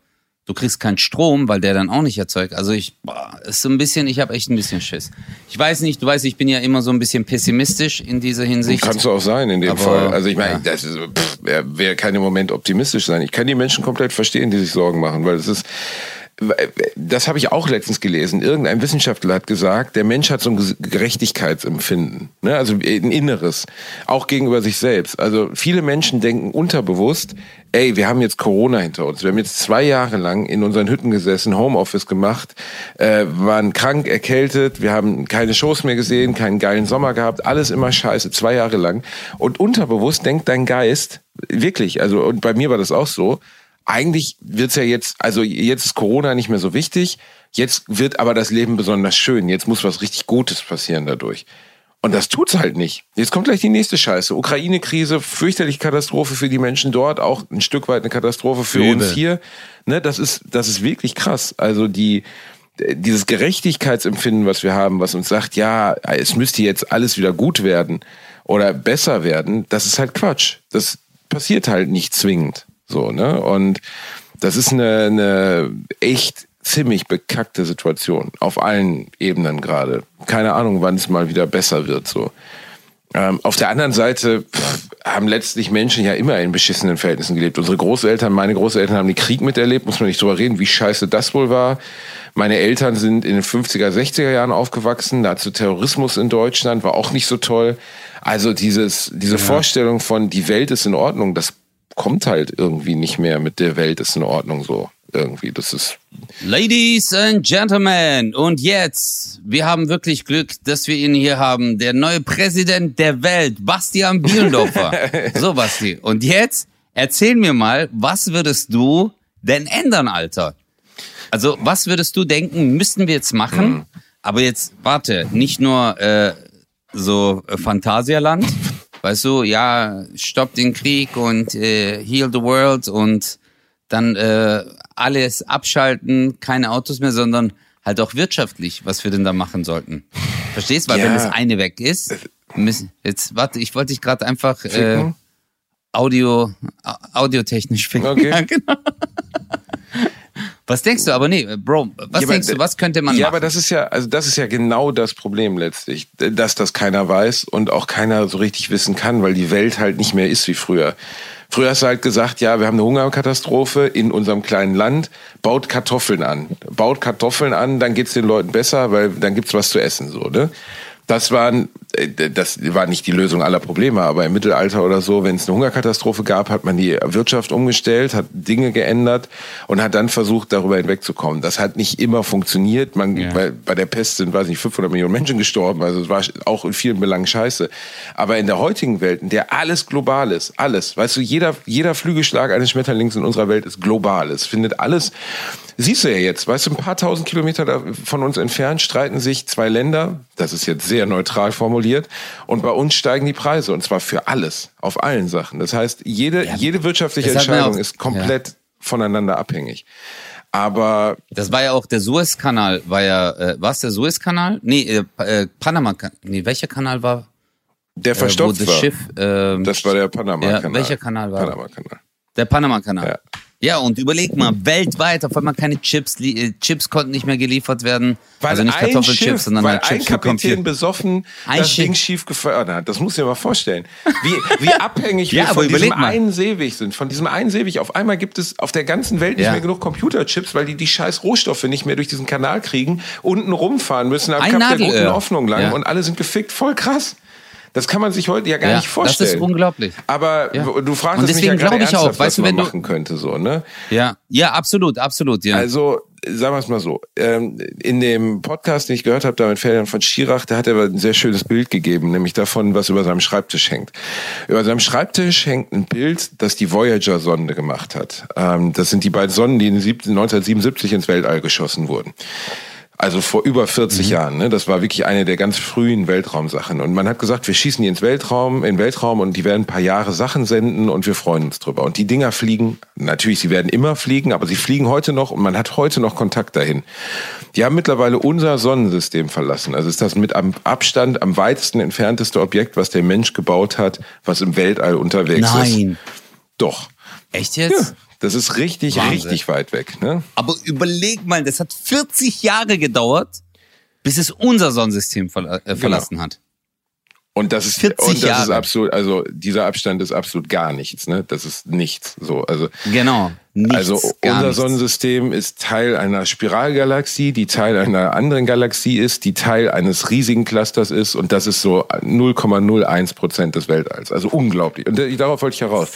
du kriegst keinen Strom, weil der dann auch nicht erzeugt. Also ich, boah, ist so ein bisschen, ich habe echt ein bisschen Schiss. Ich weiß nicht, du weißt, ich bin ja immer so ein bisschen pessimistisch in dieser Hinsicht. Kannst du auch sein in dem Aber, Fall. Also ich meine, ja. das ist, pff, wer, wer kann im Moment optimistisch sein? Ich kann die Menschen komplett verstehen, die sich Sorgen machen, weil es ist, das habe ich auch letztens gelesen. Irgendein Wissenschaftler hat gesagt, der Mensch hat so ein Gerechtigkeitsempfinden, ne? also ein Inneres, auch gegenüber sich selbst. Also viele Menschen denken unterbewusst, ey, wir haben jetzt Corona hinter uns. Wir haben jetzt zwei Jahre lang in unseren Hütten gesessen, Homeoffice gemacht, äh, waren krank, erkältet, wir haben keine Shows mehr gesehen, keinen geilen Sommer gehabt, alles immer scheiße, zwei Jahre lang. Und unterbewusst denkt dein Geist, wirklich, also und bei mir war das auch so, eigentlich wird's ja jetzt, also jetzt ist Corona nicht mehr so wichtig, jetzt wird aber das Leben besonders schön, jetzt muss was richtig Gutes passieren dadurch. Und das tut's halt nicht. Jetzt kommt gleich die nächste Scheiße. Ukraine-Krise, fürchterlich Katastrophe für die Menschen dort, auch ein Stück weit eine Katastrophe für Übel. uns hier. Ne, das ist, das ist wirklich krass. Also die, dieses Gerechtigkeitsempfinden, was wir haben, was uns sagt, ja, es müsste jetzt alles wieder gut werden oder besser werden, das ist halt Quatsch. Das passiert halt nicht zwingend. So, ne? Und das ist eine, eine echt ziemlich bekackte Situation. Auf allen Ebenen gerade. Keine Ahnung, wann es mal wieder besser wird, so. Ähm, auf der anderen Seite pff, haben letztlich Menschen ja immer in beschissenen Verhältnissen gelebt. Unsere Großeltern, meine Großeltern haben den Krieg miterlebt, muss man nicht drüber reden, wie scheiße das wohl war. Meine Eltern sind in den 50er, 60er Jahren aufgewachsen, dazu Terrorismus in Deutschland, war auch nicht so toll. Also dieses, diese Vorstellung von die Welt ist in Ordnung, das kommt halt irgendwie nicht mehr mit der Welt ist in Ordnung so. Irgendwie, das ist Ladies and Gentlemen, und jetzt, wir haben wirklich Glück, dass wir ihn hier haben, der neue Präsident der Welt, Bastian Bielendorfer. so, Basti. Und jetzt, erzähl mir mal, was würdest du denn ändern, Alter? Also, was würdest du denken, müssten wir jetzt machen? Aber jetzt, warte, nicht nur äh, so äh, Phantasialand, weißt du, ja, stopp den Krieg und äh, heal the world und dann äh, alles abschalten, keine Autos mehr, sondern halt auch wirtschaftlich, was wir denn da machen sollten. Verstehst? Weil Ja. wenn das eine weg ist, müssen, jetzt warte, ich wollte dich gerade einfach äh? Audio, au- audiotechnisch finden. Okay. Ja, genau. Was denkst du? Aber nee, Bro, was Ja, denkst aber- du, was könnte man ja, machen? aber das ist ja, also das ist ja genau das Problem letztlich, dass das keiner weiß und auch keiner so richtig wissen kann, weil die Welt halt nicht mehr ist wie früher. Früher hast du halt gesagt, ja, wir haben eine Hungerkatastrophe in unserem kleinen Land, baut Kartoffeln an. Baut Kartoffeln an, dann geht's den Leuten besser, weil dann gibt's was zu essen, so, ne? Das waren, äh, das war nicht die Lösung aller Probleme, aber im Mittelalter oder so, wenn es eine Hungerkatastrophe gab, hat man die Wirtschaft umgestellt, hat Dinge geändert und hat dann versucht, darüber hinwegzukommen. Das hat nicht immer funktioniert. Man, Ja. bei, bei der Pest sind, weiß nicht, 500 Millionen Menschen gestorben. Also es war auch in vielen Belangen scheiße. Aber in der heutigen Welt, in der alles global ist, alles, weißt du, jeder, jeder Flügelschlag eines Schmetterlings in unserer Welt ist global. Es findet alles, siehst du ja jetzt, weißt du, ein paar tausend Kilometer von uns entfernt streiten sich zwei Länder, das ist jetzt sehr neutral formuliert, und bei uns steigen die Preise, und zwar für alles, auf allen Sachen. Das heißt, jede, jede wirtschaftliche Entscheidung auch- ist komplett voneinander abhängig. Aber Das war ja auch der Suezkanal, war ja, äh, war es der Suezkanal? Nee, äh, äh, Panama, nee, welcher Kanal war, der äh, verstopft das war. Schiff, ähm, Das war der Panama-Kanal. Ja, welcher Kanal war das? Panama-Kanal. der Panama-Kanal. Ja. Ja. und überleg mal, weltweit, auf einmal keine Chips, äh, Chips konnten nicht mehr geliefert werden. Weil also nicht ein Kartoffelchips, Schiff, sondern weil halt ein Chips für Kapitän besoffen Ein das Schiff. Ding schief gefeuert hat. Das musst du dir mal vorstellen. Wie, wie abhängig wir Ja, von diesem mal. einen Seeweg sind. Von diesem einen Seeweg. Auf einmal gibt es auf der ganzen Welt nicht Ja. mehr genug Computerchips, weil die die scheiß Rohstoffe nicht mehr durch diesen Kanal kriegen, unten rumfahren müssen, am Ein Kap der Nadelöhr. guten Hoffnung lang Ja. und alle sind gefickt. Voll krass. Das kann man sich heute ja gar Ja, nicht vorstellen. das ist unglaublich. Aber Ja. du fragst Und mich ja deswegen gerade glaube ich auch, weißt was du, man wenn du- machen könnte, so, ne? Ja, ja, absolut, absolut, ja. Also, sagen wir es mal so. Ähm, in dem Podcast, den ich gehört habe, da mit Ferdinand von Schirach, da hat er ein sehr schönes Bild gegeben, nämlich davon, was über seinem Schreibtisch hängt. Über seinem Schreibtisch hängt ein Bild, das die Voyager-Sonde gemacht hat. Ähm, das sind die beiden Sonden, die in 1977 ins Weltall geschossen wurden. Also vor über 40 Jahren. Ne? Das war wirklich eine der ganz frühen Weltraumsachen. Und man hat gesagt, wir schießen die ins Weltraum, in Weltraum und die werden ein paar Jahre Sachen senden und wir freuen uns drüber. Und die Dinger fliegen, natürlich, sie werden immer fliegen, aber sie fliegen heute noch und man hat heute noch Kontakt dahin. Die haben mittlerweile unser Sonnensystem verlassen. Also ist das mit am Abstand am weitesten entfernteste Objekt, was der Mensch gebaut hat, was im Weltall unterwegs ist. Nein. Doch. Echt jetzt? Ja, das ist richtig, Wahnsinn. richtig weit weg. Ne? Aber überleg mal, das hat 40 Jahre gedauert, bis es unser Sonnensystem verla äh, verlassen hat. Und das ist 40 und das ist Jahre. absolut, also dieser Abstand ist absolut gar nichts, ne? Das ist nichts. So, also Genau. Nichts, also unser nichts. Sonnensystem ist Teil einer Spiralgalaxie, die Teil einer anderen Galaxie ist, die Teil eines riesigen Clusters ist und das ist so 0,01 Prozent des Weltalls. Also unglaublich. Und äh, darauf wollte ich heraus.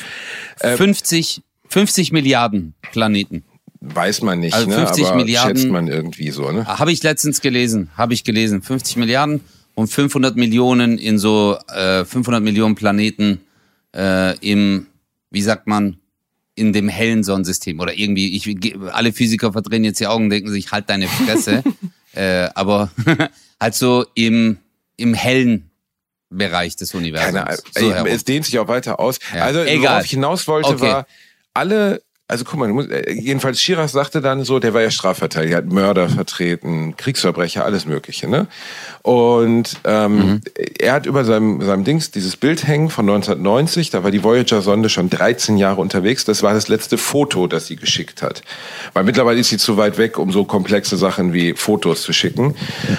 50, 50 Milliarden Planeten. Weiß man nicht, Also ne? 50 aber Milliarden- schätzt man irgendwie so, ne? Habe ich letztens gelesen, habe ich gelesen. 50 Milliarden und 500 Millionen in so äh, 500 Millionen Planeten äh, im, wie sagt man, in dem hellen Sonnensystem oder irgendwie. Ich alle Physiker verdrehen jetzt die Augen, denken sich halt deine Fresse, äh, aber halt so im im hellen Bereich des Universums. Keine so Ey, es dehnt sich auch weiter aus. Ja, Also, egal. worauf ich hinaus wollte, Okay. war, alle, also guck mal, musst, äh, jedenfalls Schiras sagte dann so, der war ja Strafverteidiger, hat Mörder vertreten, Kriegsverbrecher, alles Mögliche, ne? Und ähm, Mhm. er hat über seinem, seinem Dings dieses Bild hängen von 1990, da war die Voyager-Sonde schon 13 Jahre unterwegs, das war das letzte Foto, das sie geschickt hat. Weil mittlerweile ist sie zu weit weg, um so komplexe Sachen wie Fotos zu schicken.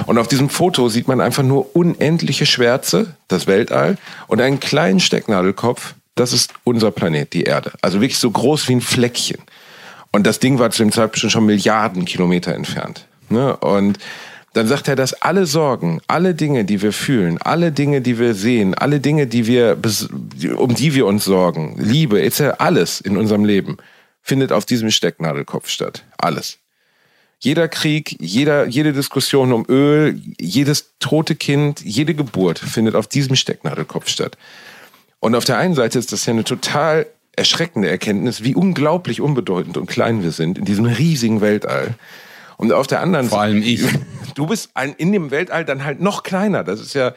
Und auf diesem Foto sieht man einfach nur unendliche Schwärze, das Weltall, und einen kleinen Stecknadelkopf, das ist unser Planet, die Erde. Also wirklich so groß wie ein Fleckchen. Und das Ding war zu dem Zeitpunkt schon Milliarden Kilometer entfernt. Ne? Und dann sagt er, dass alle Sorgen, alle Dinge, die wir fühlen, alle Dinge, die wir sehen, alle Dinge, die wir, um die wir uns sorgen, Liebe, etc., alles in unserem Leben, findet auf diesem Stecknadelkopf statt. Alles. Jeder Krieg, jeder, jede Diskussion um Öl, jedes tote Kind, jede Geburt findet auf diesem Stecknadelkopf statt. Und auf der einen Seite ist das ja eine total erschreckende Erkenntnis, wie unglaublich unbedeutend und klein wir sind in diesem riesigen Weltall. Und auf der anderen Vor allem ich. Du bist ein, in dem Weltall dann halt noch kleiner. Das ist ja,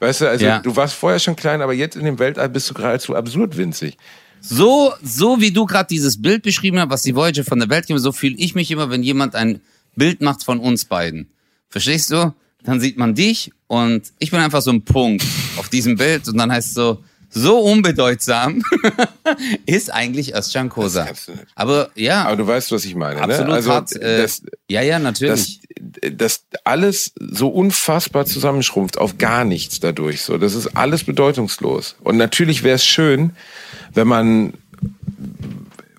weißt du, also Ja. du warst vorher schon klein, aber jetzt in dem Weltall bist du geradezu absurd winzig. So, so wie du gerade dieses Bild beschrieben hast, was die Voyager von der Welt gibt, so fühle ich mich immer, wenn jemand ein Bild macht von uns beiden. Verstehst du? Dann sieht man dich und ich bin einfach so ein Punkt auf diesem Bild und dann heißt es so, so unbedeutsam ist eigentlich Özcan Kosa. Aber ja. Aber du weißt, was ich meine. Absolut ne? also, hart, äh, das, ja, ja, natürlich. dass, dass alles so unfassbar zusammenschrumpft auf gar nichts dadurch. So, das ist alles bedeutungslos. Und natürlich wäre es schön, wenn man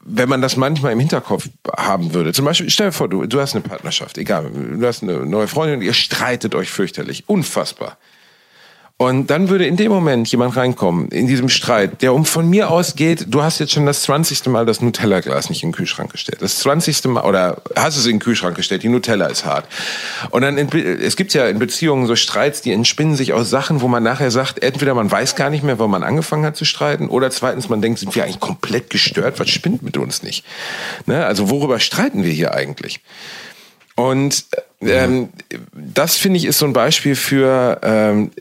wenn man das manchmal im Hinterkopf haben würde. Zum Beispiel, stell dir vor, du, du hast eine Partnerschaft, egal, du hast eine neue Freundin und ihr streitet euch fürchterlich, unfassbar. Und dann würde in dem Moment jemand reinkommen, in diesem Streit, der um von mir aus geht, du hast jetzt schon das 20. Mal das Nutella-Glas nicht in den Kühlschrank gestellt. Das 20. Mal, oder hast es in den Kühlschrank gestellt, die Nutella ist hart. Und dann, in, es gibt ja in Beziehungen so Streits, die entspinnen sich aus Sachen, wo man nachher sagt, entweder man weiß gar nicht mehr, warum man angefangen hat zu streiten, oder zweitens, man denkt, sind wir eigentlich komplett gestört, was spinnt mit uns nicht? Ne? Also worüber streiten wir hier eigentlich? Und ähm, das finde ich ist so ein Beispiel für, ähm,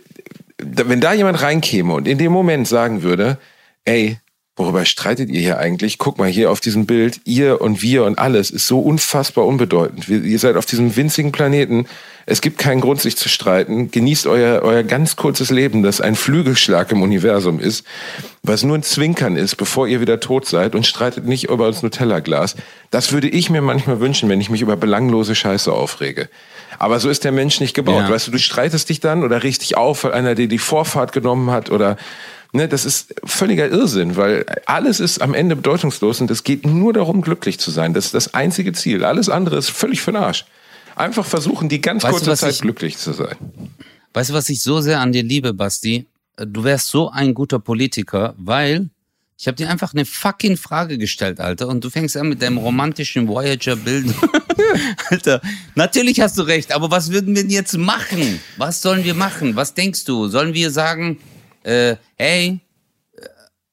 wenn da jemand reinkäme und in dem Moment sagen würde, ey, worüber streitet ihr hier eigentlich? Guck mal hier auf diesem Bild, ihr und wir und alles ist so unfassbar unbedeutend. ihr seid auf diesem winzigen Planeten. Es gibt keinen Grund, sich zu streiten. Genießt euer, euer ganz kurzes Leben, das ein Flügelschlag im Universum ist, was nur ein Zwinkern ist, bevor ihr wieder tot seid und streitet nicht über das Nutella-Glas. Das würde ich mir manchmal wünschen, wenn ich mich über belanglose Scheiße aufrege. Aber so ist der Mensch nicht gebaut. Ja. Weißt du, du streitest dich dann oder regst dich auf, weil einer dir die Vorfahrt genommen hat oder Ne, das ist völliger Irrsinn, weil alles ist am Ende bedeutungslos und es geht nur darum, glücklich zu sein. Das ist das einzige Ziel. Alles andere ist völlig für den Arsch. Einfach versuchen, die ganz weißt kurze du, Zeit ich, glücklich zu sein. Weißt du, was ich so sehr an dir liebe, Basti? Du wärst so ein guter Politiker, weil ich habe dir einfach eine fucking Frage gestellt, Alter, und du fängst an mit deinem romantischen Voyager-Bild. Alter, natürlich hast du recht, aber was würden wir denn jetzt machen? Was sollen wir machen? Was denkst du? Sollen wir sagen, äh, hey,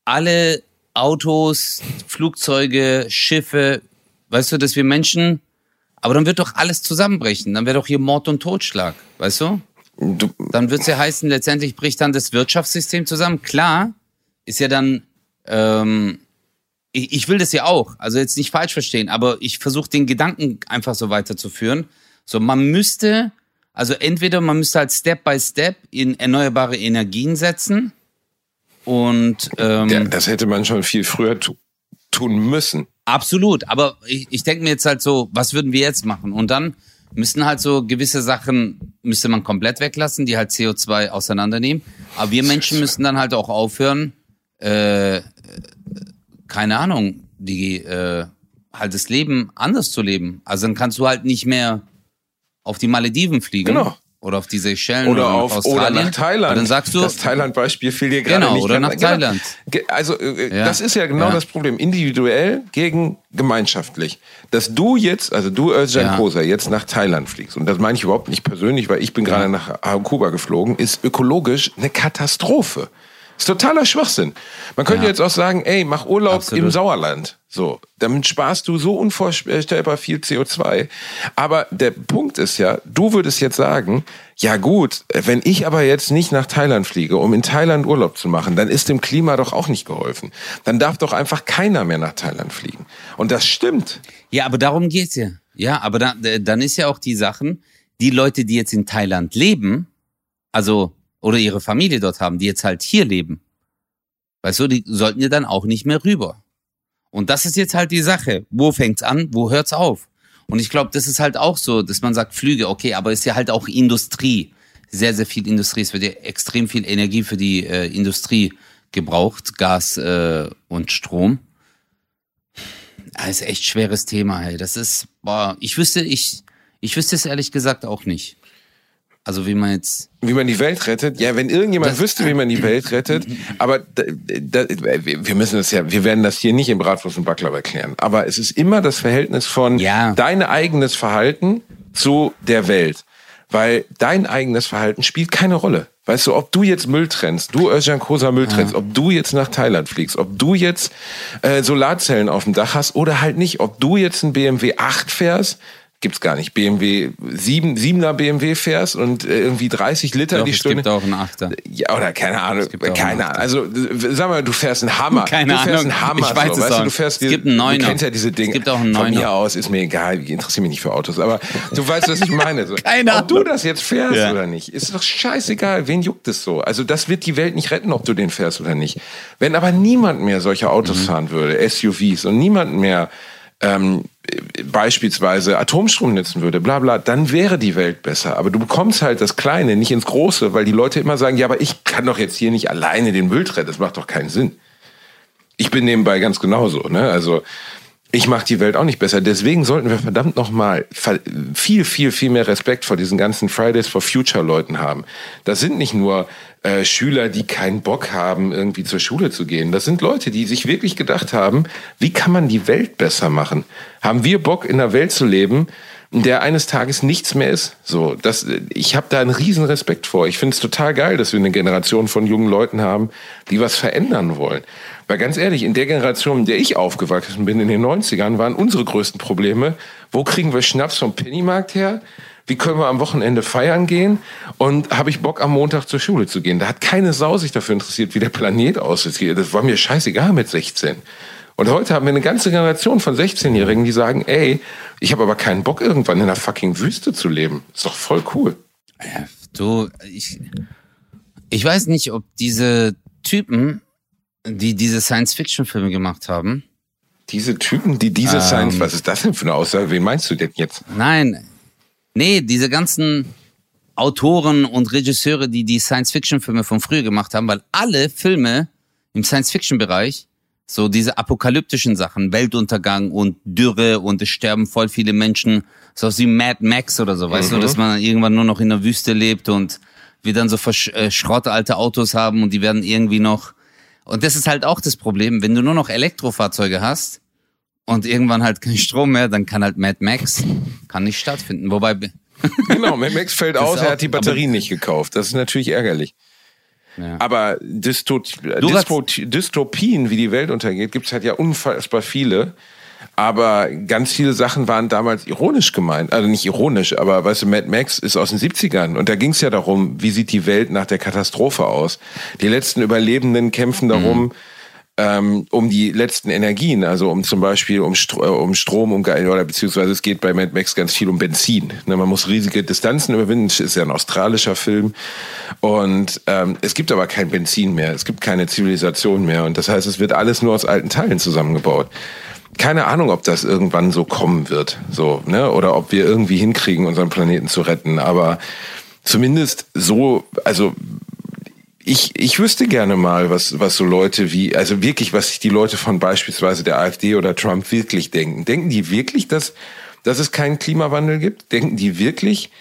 alle Autos, Flugzeuge, Schiffe, weißt du, dass wir Menschen, aber dann wird doch alles zusammenbrechen. Dann wäre doch hier Mord und Totschlag, weißt du? du dann wird es ja heißen, letztendlich bricht dann das Wirtschaftssystem zusammen. Klar, ist ja dann, ähm, ich, ich will das ja auch, also jetzt nicht falsch verstehen, aber ich versuche den Gedanken einfach so weiterzuführen. So, man müsste also entweder man müsste halt Step by Step in erneuerbare Energien setzen und ähm, ja, das hätte man schon viel früher tu tun müssen. Absolut, aber ich, ich denke mir jetzt halt so, was würden wir jetzt machen? Und dann müssten halt so gewisse Sachen müsste man komplett weglassen, die halt CO2 auseinandernehmen. Aber wir Menschen müssen dann halt auch aufhören, äh, keine Ahnung, die äh, halt das Leben anders zu leben. Also dann kannst du halt nicht mehr auf die Malediven fliegen. Genau. Oder auf die Seychellen oder, oder auf Australien. Oder nach Thailand. dann sagst du, das Thailand-Beispiel fiel dir gerade genau, nicht. Oder nach genau. Thailand. Also äh, ja. das ist ja genau ja. das Problem. Individuell gegen gemeinschaftlich. Dass du jetzt, also du Özcan ja. Kosa, jetzt nach Thailand fliegst, und das meine ich überhaupt nicht persönlich, weil ich bin gerade nach Kuba geflogen, ist ökologisch eine Katastrophe. Ist totaler Schwachsinn. Man könnte ja. jetzt auch sagen, ey, mach Urlaub Absolut. im Sauerland. So, damit sparst du so unvorstellbar viel CO2. Aber der Punkt ist ja, du würdest jetzt sagen, ja gut, wenn ich aber jetzt nicht nach Thailand fliege, um in Thailand Urlaub zu machen, dann ist dem Klima doch auch nicht geholfen. Dann darf doch einfach keiner mehr nach Thailand fliegen. Und das stimmt. Ja, aber darum geht's ja. Ja, aber da, dann ist ja auch die Sachen, die Leute, die jetzt in Thailand leben, also oder ihre Familie dort haben, die jetzt halt hier leben. Weißt du, die sollten ja dann auch nicht mehr rüber. Und das ist jetzt halt die Sache. Wo fängt's an? Wo hört's auf? Und ich glaube, das ist halt auch so, dass man sagt Flüge, okay, aber ist ja halt auch Industrie. Sehr, sehr viel Industrie. Es wird ja extrem viel Energie für die äh, Industrie gebraucht, Gas äh, und Strom. Das ist echt schweres Thema, hey. Das ist, boah, ich wüsste, ich, ich wüsste es ehrlich gesagt auch nicht. Also wie man jetzt. Wie man die Welt rettet? Ja, wenn irgendjemand wüsste, wie man die Welt rettet, aber da, da, wir müssen das ja, wir werden das hier nicht im Bratwurst und Backler erklären. Aber es ist immer das Verhältnis von ja. dein eigenes Verhalten zu der Welt. Weil dein eigenes Verhalten spielt keine Rolle. Weißt du, ob du jetzt Müll trennst, du Özcan Kosa Müll trennst, ja. ob du jetzt nach Thailand fliegst, ob du jetzt äh, Solarzellen auf dem Dach hast oder halt nicht, ob du jetzt ein BMW 8 fährst, gibt's gar nicht. BMW, 7, 7er BMW fährst und äh, irgendwie 30 Liter Doch, die es Stunde. gibt auch einen Achter. Ja, oder keine Ahnung, keine Ahnung. Also, sag mal, du fährst einen Hammer. Keine du fährst Ahnung. einen Hammer. Ich weiß so, es weißt auch. du, du fährst Es gibt einen Du Neuner. kennst ja diese Dinge. Es gibt auch einen Von Neuner. mir aus ist mir egal, ich interessiere mich nicht für Autos, aber du weißt, was ich meine. So. Keine Ob du Ahnung. das jetzt fährst Ja. oder nicht, ist doch scheißegal. Wen juckt es so? Also, das wird die Welt nicht retten, ob du den fährst oder nicht. Wenn aber niemand mehr solche Autos Mhm. fahren würde, SUVs, und niemand mehr ähm, beispielsweise Atomstrom nutzen würde, bla bla, dann wäre die Welt besser. Aber du bekommst halt das Kleine nicht ins Große, weil die Leute immer sagen, ja, aber ich kann doch jetzt hier nicht alleine den Müll trennen, das macht doch keinen Sinn. Ich bin nebenbei ganz genauso, ne? Also ich mache die Welt auch nicht besser. Deswegen sollten wir verdammt nochmal viel, viel, viel mehr Respekt vor diesen ganzen Fridays for Future Leuten haben. Das sind nicht nur äh, Schüler, die keinen Bock haben, irgendwie zur Schule zu gehen. Das sind Leute, die sich wirklich gedacht haben, wie kann man die Welt besser machen? Haben wir Bock, in einer Welt zu leben, der eines Tages nichts mehr ist? So, das, ich habe da einen riesen Respekt vor. Ich finde es total geil, dass wir eine Generation von jungen Leuten haben, die was verändern wollen. Weil ganz ehrlich, in der Generation, in der ich aufgewachsen bin, in den 90ern, waren unsere größten Probleme, wo kriegen wir Schnaps vom Pennymarkt her? Wie können wir am Wochenende feiern gehen? Und habe ich Bock, am Montag zur Schule zu gehen? Da hat keine Sau sich dafür interessiert, wie der Planet aussieht. Das war mir scheißegal mit 16. Und heute haben wir eine ganze Generation von 16-Jährigen, die sagen, ey, ich habe aber keinen Bock, irgendwann in einer fucking Wüste zu leben. Ist doch voll cool. Du, ich, ich weiß nicht, ob diese Typen, die diese Science-Fiction-Filme gemacht haben, Diese Typen, die diese Ähm. Science, was ist das denn für eine Aussage? Wen meinst du denn jetzt? nein, nee, diese ganzen Autoren und Regisseure, die die Science-Fiction-Filme von früher gemacht haben, weil alle Filme im Science-Fiction-Bereich, so diese apokalyptischen Sachen, Weltuntergang und Dürre und es sterben voll viele Menschen, so wie Mad Max oder so, weißt du, dass man irgendwann nur noch in der Wüste lebt und wir dann so versch- äh, schrottalte Autos haben und die werden irgendwie noch und das ist halt auch das Problem, wenn du nur noch Elektrofahrzeuge hast und irgendwann halt kein Strom mehr, dann kann halt Mad Max kann nicht stattfinden. Wobei Genau, Mad Max fällt aus, er hat die Batterien nicht gekauft. Das ist natürlich ärgerlich. Ja. Aber Dysto Du Dystro Dystopien, wie die Welt untergeht, gibt's halt ja unfassbar viele. Aber ganz viele Sachen waren damals ironisch gemeint. Also nicht ironisch, aber weißt du, Mad Max ist aus den 70ern. Und da ging's ja darum, wie sieht die Welt nach der Katastrophe aus. Die letzten Überlebenden kämpfen darum, ähm, um die letzten Energien, also um zum Beispiel um, Stro äh, um Strom, um Ge- oder beziehungsweise es geht bei Mad Max ganz viel um Benzin. Ne, man muss riesige Distanzen überwinden. Es ist ja ein australischer Film und ähm, es gibt aber kein Benzin mehr. Es gibt keine Zivilisation mehr und das heißt, es wird alles nur aus alten Teilen zusammengebaut. Keine Ahnung, ob das irgendwann so kommen wird, so ne, oder ob wir irgendwie hinkriegen, unseren Planeten zu retten. Aber zumindest so, also ich, ich wüsste gerne mal, was, was so Leute wie, also wirklich, was sich die Leute von beispielsweise der AfD oder Trump wirklich denken. Denken die wirklich, dass, dass es keinen Klimawandel gibt? Denken die wirklich,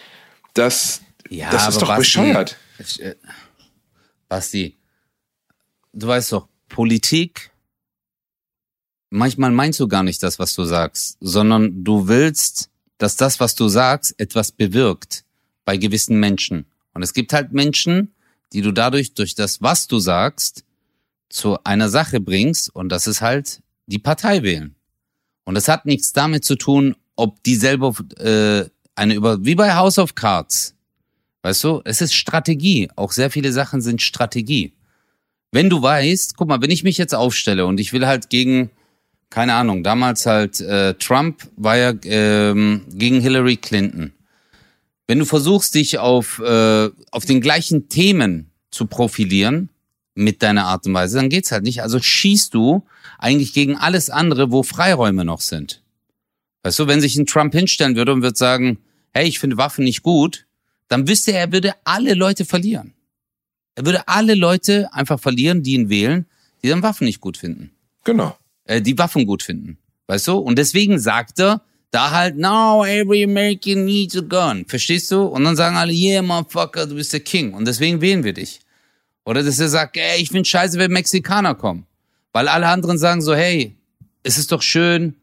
dass, Ja, das ist doch Basti, bescheuert. Äh, Basti, du weißt doch, Politik, manchmal meinst du gar nicht das, was du sagst, sondern du willst, dass das, was du sagst, etwas bewirkt bei gewissen Menschen. Und es gibt halt Menschen, die du dadurch, durch das, was du sagst, zu einer Sache bringst, und das ist halt die Partei wählen. Und das hat nichts damit zu tun, ob die selber äh, eine über, wie bei House of Cards. Weißt du, es ist Strategie. Auch sehr viele Sachen sind Strategie. Wenn du weißt, guck mal, wenn ich mich jetzt aufstelle und ich will halt gegen, keine Ahnung, damals halt äh, Trump war ja ähm, gegen Hillary Clinton. Wenn du versuchst, dich auf, äh, auf den gleichen Themen zu profilieren mit deiner Art und Weise, dann geht's halt nicht. Also schießt du eigentlich gegen alles andere, wo Freiräume noch sind. Weißt du, wenn sich ein Trump hinstellen würde und würde sagen, hey, ich finde Waffen nicht gut, dann wüsste er, er würde alle Leute verlieren. Er würde alle Leute einfach verlieren, die ihn wählen, die dann Waffen nicht gut finden. Genau. Äh, die Waffen gut finden. Weißt du? Und deswegen sagt er da halt, now every American needs a gun. Verstehst du? Und dann sagen alle, yeah, motherfucker, du bist der King. Und deswegen wählen wir dich. Oder dass er sagt, ey, ich find scheiße, wenn Mexikaner kommen. Weil alle anderen sagen so, hey, es ist doch schön,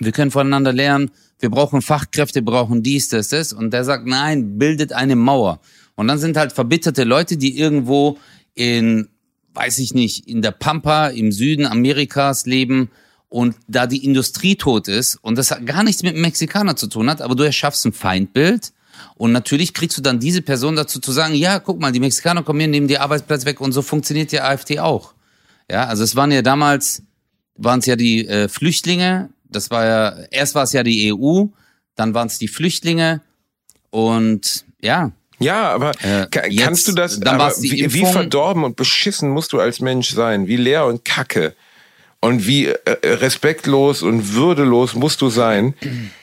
wir können voneinander lernen, wir brauchen Fachkräfte, brauchen dies, das, das. Und der sagt, nein, bildet eine Mauer. Und dann sind halt verbitterte Leute, die irgendwo in, weiß ich nicht, in der Pampa im Süden Amerikas leben und da die Industrie tot ist und das gar nichts mit dem Mexikaner zu tun hat, aber du erschaffst ein Feindbild und natürlich kriegst du dann diese Person dazu zu sagen, ja, guck mal, die Mexikaner kommen hier, nehmen die Arbeitsplätze weg und so funktioniert die AfD auch. Ja, also es waren ja damals, waren es ja die äh, Flüchtlinge, das war ja, erst war es ja die EU, dann waren es die Flüchtlinge und ja, ja, aber Äh, ka- jetzt- kannst du das, aber wie, wie verdorben und beschissen musst du als Mensch sein, wie leer und kacke und wie äh, respektlos und würdelos musst du sein,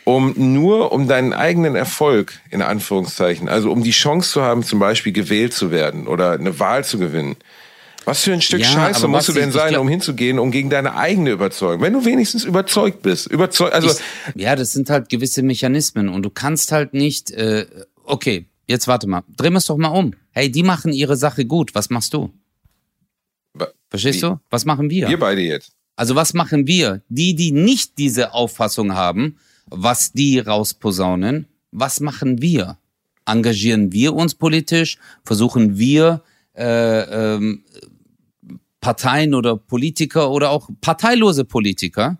um nur um deinen eigenen Erfolg, in Anführungszeichen, also um die Chance zu haben, zum Beispiel gewählt zu werden oder eine Wahl zu gewinnen. Was für ein Stück Ja, Scheiße musst du denn ich sein, glaub- um hinzugehen, um gegen deine eigene Überzeugung, wenn du wenigstens überzeugt bist, überzeugt, also ich, ja, das sind halt gewisse Mechanismen und du kannst halt nicht, äh, okay, jetzt warte mal, drehen wir es doch mal um. Hey, die machen ihre Sache gut, was machst du? Verstehst du? Was machen wir? wir beide jetzt. Also was machen wir? Die, die nicht diese Auffassung haben, was die rausposaunen, was machen wir? Engagieren wir uns politisch? Versuchen wir äh, ähm, Parteien oder Politiker oder auch parteilose Politiker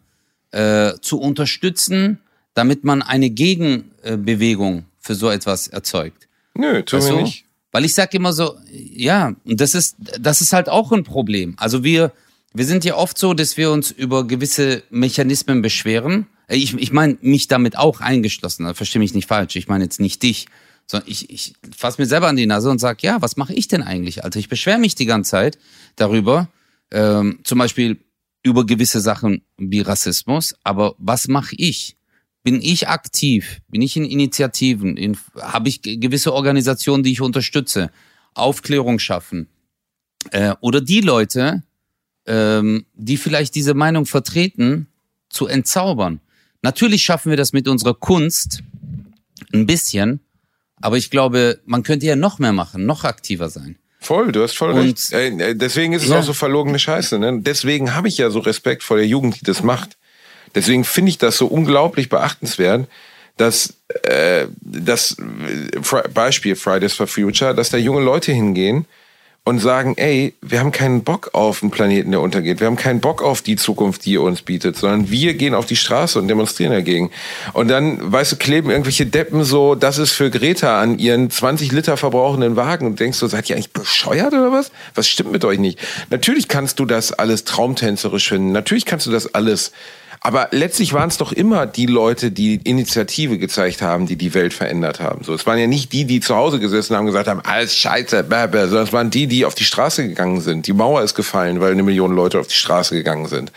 äh, zu unterstützen, damit man eine Gegenbewegung für so etwas erzeugt? Nö, tun Weißt wir nicht. Weil ich sag immer so, ja, und das ist, das ist halt auch ein Problem. Also wir, wir sind ja oft so, dass wir uns über gewisse Mechanismen beschweren. Äh, Ich, ich meine mich damit auch eingeschlossen. Also Verstehe mich nicht falsch. Ich meine jetzt nicht dich, sondern ich, ich fasse mir selber an die Nase und sag, ja, was mache ich denn eigentlich? Also ich beschwere mich die ganze Zeit darüber, ähm, zum Beispiel über gewisse Sachen wie Rassismus. Aber was mache ich? bin ich aktiv, bin ich in Initiativen, in, habe ich ge- gewisse Organisationen, die ich unterstütze, Aufklärung schaffen. Äh, oder die Leute, ähm, die vielleicht diese Meinung vertreten, zu entzaubern. Natürlich schaffen wir das mit unserer Kunst ein bisschen, aber ich glaube, man könnte ja noch mehr machen, noch aktiver sein. Voll, du hast voll Und- recht. Äh, äh, deswegen ist es Ja. auch so verlogene Scheiße. Ne? Deswegen habe ich ja so Respekt vor der Jugend, die das macht. Deswegen finde ich das so unglaublich beachtenswert, dass äh, das äh, Beispiel Fridays for Future, dass da junge Leute hingehen und sagen, ey, wir haben keinen Bock auf einen Planeten, der untergeht. Wir haben keinen Bock auf die Zukunft, die ihr uns bietet, sondern wir gehen auf die Straße und demonstrieren dagegen. Und dann, weißt du, kleben irgendwelche Deppen so, das ist für Greta an ihren 20 Liter verbrauchenden Wagen und denkst du, seid ihr eigentlich bescheuert oder was? Was stimmt mit euch nicht? Natürlich kannst du das alles traumtänzerisch finden. Natürlich kannst du das alles aber letztlich waren es doch immer die Leute, die Initiative gezeigt haben, die die Welt verändert haben. So, es waren ja nicht die, die zu Hause gesessen haben und gesagt haben, alles scheiße, bäh, bäh, sondern es waren die, die auf die Straße gegangen sind. Die Mauer ist gefallen, weil eine Million Leute auf die Straße gegangen sind.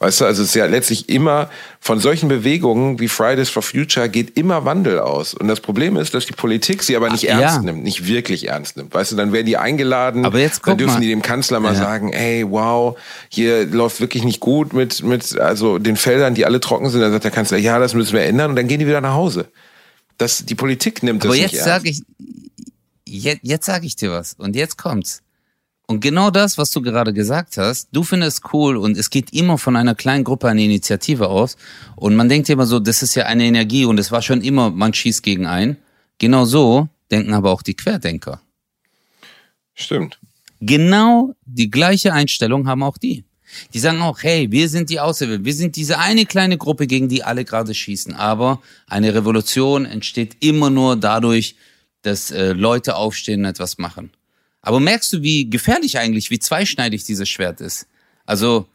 Weißt du, also es ist ja letztlich immer von solchen Bewegungen wie Fridays for Future geht immer Wandel aus. Und das Problem ist, dass die Politik sie aber nicht Ach, ernst ja. nimmt, nicht wirklich ernst nimmt. Weißt du, dann werden die eingeladen, Aber jetzt dann dürfen mal. die dem Kanzler mal Ja. sagen, ey, wow, hier läuft wirklich nicht gut mit, mit, also den Feldern, die alle trocken sind. Dann sagt der Kanzler, ja, das müssen wir ändern und dann gehen die wieder nach Hause. Das, die Politik nimmt das Aber nicht jetzt ernst. sage ich, jetzt, jetzt sage ich dir was und jetzt kommt's. Und genau das, was du gerade gesagt hast, du findest cool und es geht immer von einer kleinen Gruppe eine Initiative aus und man denkt immer so, das ist ja eine Energie und es war schon immer, man schießt gegen ein. Genau so denken aber auch die Querdenker. Stimmt. Genau die gleiche Einstellung haben auch die. Die sagen auch, hey, wir sind die Auserwählten, wir sind diese eine kleine Gruppe, gegen die alle gerade schießen. Aber eine Revolution entsteht immer nur dadurch, dass äh, Leute aufstehen und etwas machen. Aber merkst du, wie gefährlich eigentlich, wie zweischneidig dieses Schwert ist? Also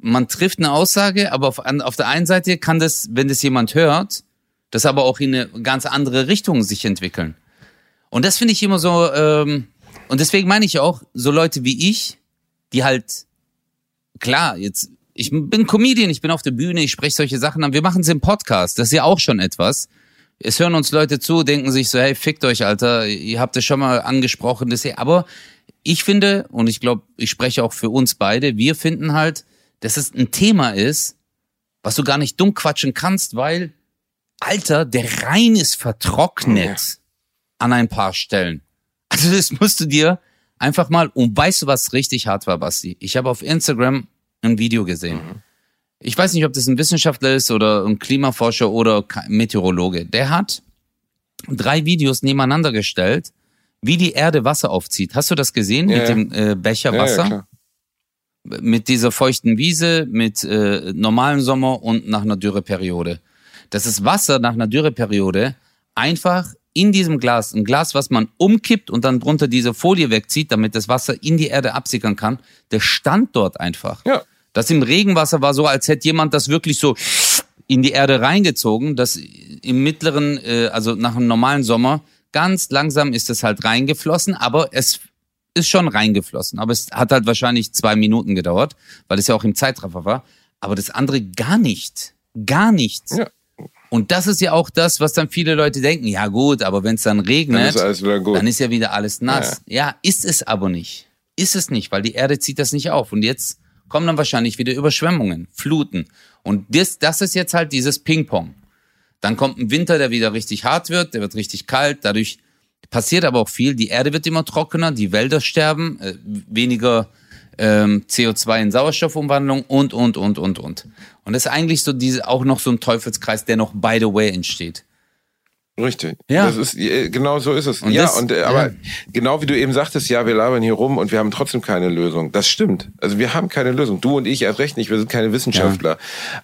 man trifft eine Aussage, aber auf, auf der einen Seite kann das, wenn das jemand hört, das aber auch in eine ganz andere Richtung sich entwickeln. Und das finde ich immer so, ähm, und deswegen meine ich auch, so Leute wie ich, die halt, klar, jetzt, ich bin Comedian, ich bin auf der Bühne, ich spreche solche Sachen an, wir machen es im Podcast, das ist ja auch schon etwas. Es hören uns Leute zu, denken sich so, hey, fickt euch, Alter, ihr habt es schon mal angesprochen, das hier. aber ich finde, und ich glaube, ich spreche auch für uns beide, wir finden halt, dass es ein Thema ist, was du gar nicht dumm quatschen kannst, weil, Alter, der Rhein ist vertrocknet an ein paar Stellen. Also das musst du dir einfach mal, und weißt du, was richtig hart war, Basti? Ich habe auf Instagram ein Video gesehen. Ich weiß nicht, ob das ein Wissenschaftler ist oder ein Klimaforscher oder Meteorologe. Der hat drei Videos nebeneinander gestellt, wie die Erde Wasser aufzieht. Hast du das gesehen Ja, mit ja. dem äh, Becher Wasser? ja. Mit dieser feuchten Wiese, mit äh, normalen Sommer und nach einer Dürreperiode. Dass das Wasser nach einer Dürreperiode einfach in diesem Glas, ein Glas, was man umkippt und dann drunter diese Folie wegzieht, damit das Wasser in die Erde absickern kann, der stand dort einfach. Ja. Das im Regenwasser war so, als hätte jemand das wirklich so in die Erde reingezogen. Das im mittleren, äh, also nach einem normalen Sommer, ganz langsam ist es halt reingeflossen, aber es ist schon reingeflossen. Aber es hat halt wahrscheinlich zwei Minuten gedauert, weil es ja auch im Zeitraffer war. Aber das andere gar nicht. Gar nichts. Ja. Und das ist ja auch das, was dann viele Leute denken. Ja gut, aber wenn es dann regnet, Dann ist dann ist ja wieder alles nass. Ja. ist es aber nicht. Ist es nicht, weil die Erde zieht das nicht auf. Und jetzt kommen dann wahrscheinlich wieder Überschwemmungen, Fluten. Und das, das ist jetzt halt dieses Ping-Pong. Dann kommt ein Winter, der wieder richtig hart wird, der wird richtig kalt. Dadurch passiert aber auch viel. Die Erde wird immer trockener, die Wälder sterben, äh, weniger ähm, CO2 in Sauerstoffumwandlung und, und, und, und, und. Und das ist eigentlich so diese, auch noch so ein Teufelskreis, der noch by the way entsteht. Richtig. Ja. Das ist, äh, genau so ist es. Und ja, das- und, äh, ja. aber genau wie du eben sagtest, ja, wir labern hier rum und wir haben trotzdem keine Lösung. Das stimmt. Also wir haben keine Lösung. Du und ich erst recht nicht. Wir sind keine Wissenschaftler.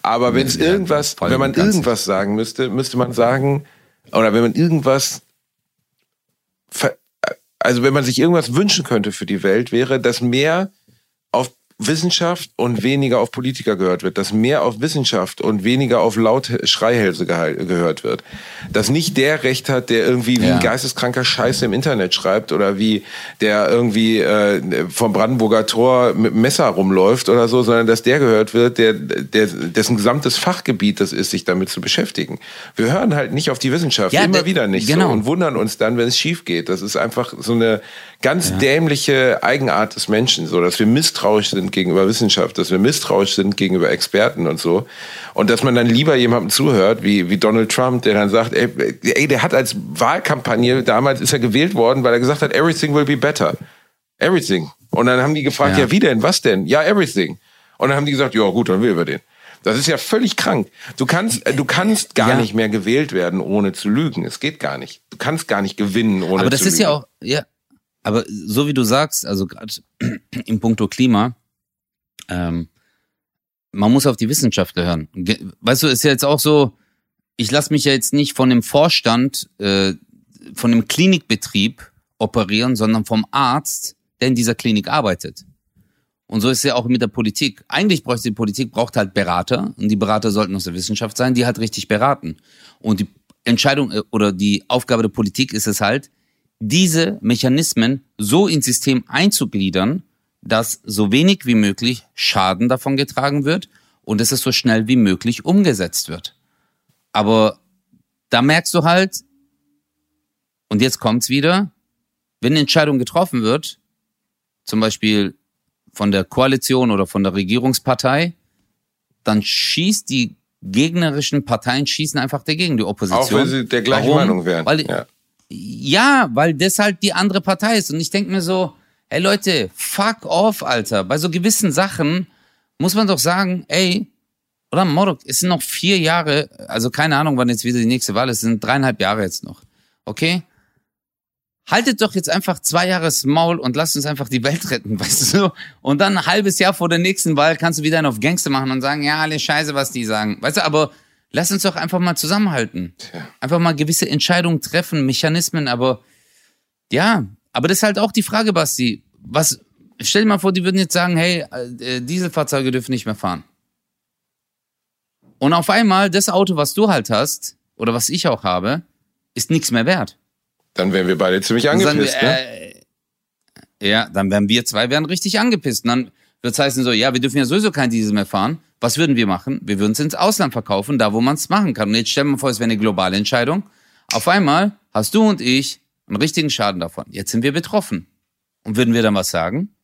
Aber wenn es Ja, irgendwas, wenn man irgendwas sagen müsste, müsste man sagen, oder wenn man irgendwas, ver- also wenn man sich irgendwas wünschen könnte für die Welt, wäre, dass mehr Wissenschaft und weniger auf Politiker gehört wird, dass mehr auf Wissenschaft und weniger auf laut Schreihälse gehört wird. Dass nicht der Recht hat, der irgendwie wie Ja. ein geisteskranker Scheiße im Internet schreibt oder wie der irgendwie äh, vom Brandenburger Tor mit Messer rumläuft oder so, sondern dass der gehört wird, der, der dessen gesamtes Fachgebiet das ist, sich damit zu beschäftigen. Wir hören halt nicht auf die Wissenschaft, Ja, immer der- wieder nicht genau. so und wundern uns dann, wenn es schief geht. Das ist einfach so eine ganz dämliche Eigenart des Menschen, so dass wir misstrauisch sind gegenüber Wissenschaft, dass wir misstrauisch sind gegenüber Experten und so. Und dass man dann lieber jemandem zuhört, wie, wie Donald Trump, der dann sagt, ey, ey, der hat als Wahlkampagne, damals ist er gewählt worden, weil er gesagt hat, everything will be better. Everything. Und dann haben die gefragt, ja, Ja. wie denn? Was denn? Ja, everything. Und dann haben die gesagt, ja gut, dann wählen wir den. Das ist ja völlig krank. Du kannst, äh, du kannst gar Ja. nicht mehr gewählt werden, ohne zu lügen. Es geht gar nicht. Du kannst gar nicht gewinnen, ohne Aber das zu ist lügen. ja auch, ja, aber so wie du sagst, also gerade im Punkto Klima, ähm, man muss auf die Wissenschaftler hören. Weißt du, ist ja jetzt auch so, ich lasse mich ja jetzt nicht von dem Vorstand, äh, von dem Klinikbetrieb operieren, sondern vom Arzt, der in dieser Klinik arbeitet. Und so ist es ja auch mit der Politik. Eigentlich bräuchte die Politik, braucht halt Berater und die Berater sollten aus der Wissenschaft sein, die halt richtig beraten. Und die Entscheidung äh, oder die Aufgabe der Politik ist es halt, diese Mechanismen so ins System einzugliedern, dass so wenig wie möglich Schaden davon getragen wird und dass es so schnell wie möglich umgesetzt wird. Aber da merkst du halt, und jetzt kommt's wieder, wenn eine Entscheidung getroffen wird, zum Beispiel von der Koalition oder von der Regierungspartei, dann schießt die gegnerischen Parteien schießen einfach dagegen, die Opposition. Auch wenn sie der gleichen Warum? Meinung wären. Weil, ja. Ja, weil das halt die andere Partei ist. Und ich denk mir so, hey Leute, fuck off, Alter. Bei so gewissen Sachen muss man doch sagen, ey, oder Morok, es sind noch vier Jahre, also keine Ahnung, wann jetzt wieder die nächste Wahl ist, es sind dreieinhalb Jahre jetzt noch. Okay? Haltet doch jetzt einfach zwei Jahre Maul und lasst uns einfach die Welt retten, weißt du? Und dann ein halbes Jahr vor der nächsten Wahl kannst du wieder einen auf Gangster machen und sagen, ja, alles scheiße, was die sagen. Weißt du, aber lass uns doch einfach mal zusammenhalten. Einfach mal gewisse Entscheidungen treffen, Mechanismen, aber ja, aber das ist halt auch die Frage, Basti. Was, stell dir mal vor, die würden jetzt sagen, hey, äh, Dieselfahrzeuge dürfen nicht mehr fahren. Und auf einmal, das Auto, was du halt hast, oder was ich auch habe, ist nichts mehr wert. Dann wären wir beide ziemlich angepisst, wir, ne? äh, Ja, dann wären wir zwei wären richtig angepisst. Und dann wird's heißen so, ja, wir dürfen ja sowieso kein Diesel mehr fahren. Was würden wir machen? Wir würden es ins Ausland verkaufen, da wo man es machen kann. Und jetzt stellen wir vor, es wäre eine globale Entscheidung. Auf einmal hast du und ich einen richtigen Schaden davon. Jetzt sind wir betroffen. Und würden wir dann was sagen?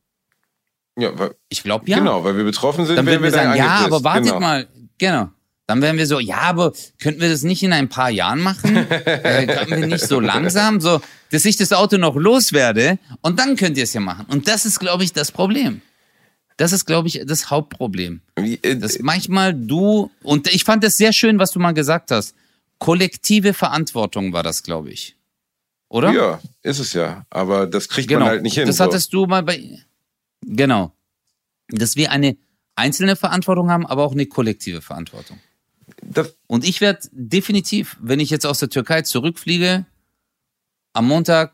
Ja, weil, Ich glaube ja. Genau, weil wir betroffen sind, Dann wären würden wir dann sagen, ja, aber wartet genau. mal. Genau. Dann wären wir so, ja, aber könnten wir das nicht in ein paar Jahren machen? äh, können wir nicht so langsam, so, dass ich das Auto noch loswerde und dann könnt ihr es ja machen. Und das ist, glaube ich, das Problem. Das ist, glaube ich, das Hauptproblem. Äh, Dass manchmal du, und ich fand das sehr schön, was du mal gesagt hast. Kollektive Verantwortung war das, glaube ich. Oder? Ja, ist es ja. Aber das kriegt genau. man halt nicht hin. das so. hattest du mal bei. Genau. dass wir eine einzelne Verantwortung haben, aber auch eine kollektive Verantwortung. Das, Und ich werde definitiv, wenn ich jetzt aus der Türkei zurückfliege, am Montag,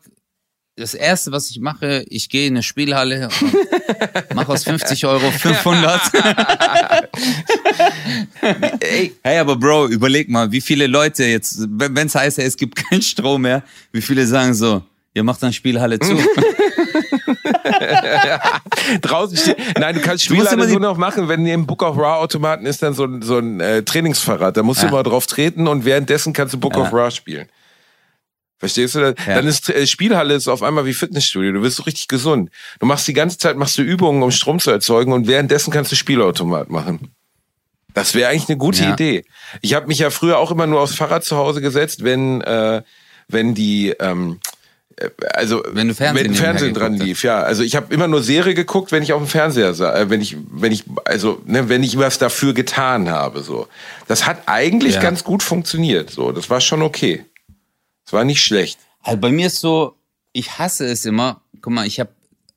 das erste, was ich mache, ich gehe in eine Spielhalle und mache aus 50 Euro 500. ey, Hey, aber Bro, überleg mal, wie viele Leute jetzt, wenn es heißt, es gibt keinen Strom mehr, wie viele sagen so, ihr macht dann Spielhalle zu. draußen steht. Nein, du kannst Du Spielhalle die- nur noch machen, wenn neben Book of Raw Automaten ist dann so ein, so ein äh, Trainingsfahrrad. Da musst du Ja. immer drauf treten und währenddessen kannst du Book of Raw spielen. Verstehst du? das? Ja. Dann ist äh, Spielhalle ist auf einmal wie Fitnessstudio. Du wirst so richtig gesund. Du machst die ganze Zeit machst du Übungen, um Strom zu erzeugen und währenddessen kannst du Spielautomat machen. Das wäre eigentlich eine gute Ja. Idee. Ich habe mich ja früher auch immer nur aufs Fahrrad zu Hause gesetzt, wenn äh, wenn die ähm, äh, also Wenn du Fernsehen wenn Fernsehen dran hast. lief, ja. Also ich habe immer nur Serie geguckt, wenn ich auf dem Fernseher sah, äh, wenn ich wenn ich also ne, wenn ich was dafür getan habe so. Das hat eigentlich Ja. ganz gut funktioniert so. Das war schon okay. Das war nicht schlecht. Also bei mir ist so, ich hasse es immer. Guck mal, ich habe,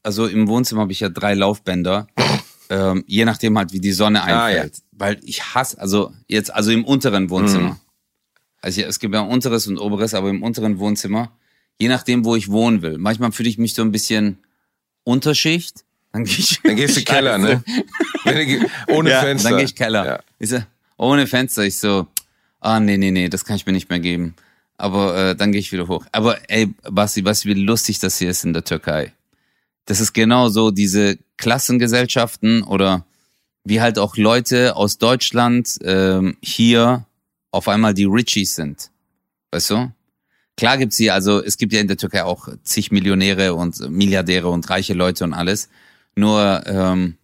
also im Wohnzimmer habe ich ja drei Laufbänder. ähm, je nachdem halt, wie die Sonne Ah, einfällt. Weil ich hasse, also jetzt, also im unteren Wohnzimmer. Also ja, es gibt ja ein unteres und oberes, aber im unteren Wohnzimmer, je nachdem, wo ich wohnen will. Manchmal fühle ich mich so ein bisschen Unterschicht. Dann gehe ich. Dann gehst du Keller, ne? Ohne ja, Fenster. Dann gehe ich Keller. Ja. Ich so, ohne Fenster. Ich so, ah, nee, nee, nee, das kann ich mir nicht mehr geben. Aber äh, dann gehe ich wieder hoch. Aber ey, Basti, was wie lustig das hier ist in der Türkei. Das ist genau so diese Klassengesellschaften oder wie halt auch Leute aus Deutschland ähm, hier auf einmal die Richies sind. Weißt du? Klar gibt's hier, also es gibt ja in der Türkei auch zig Millionäre und Milliardäre und reiche Leute und alles. Nur ähm,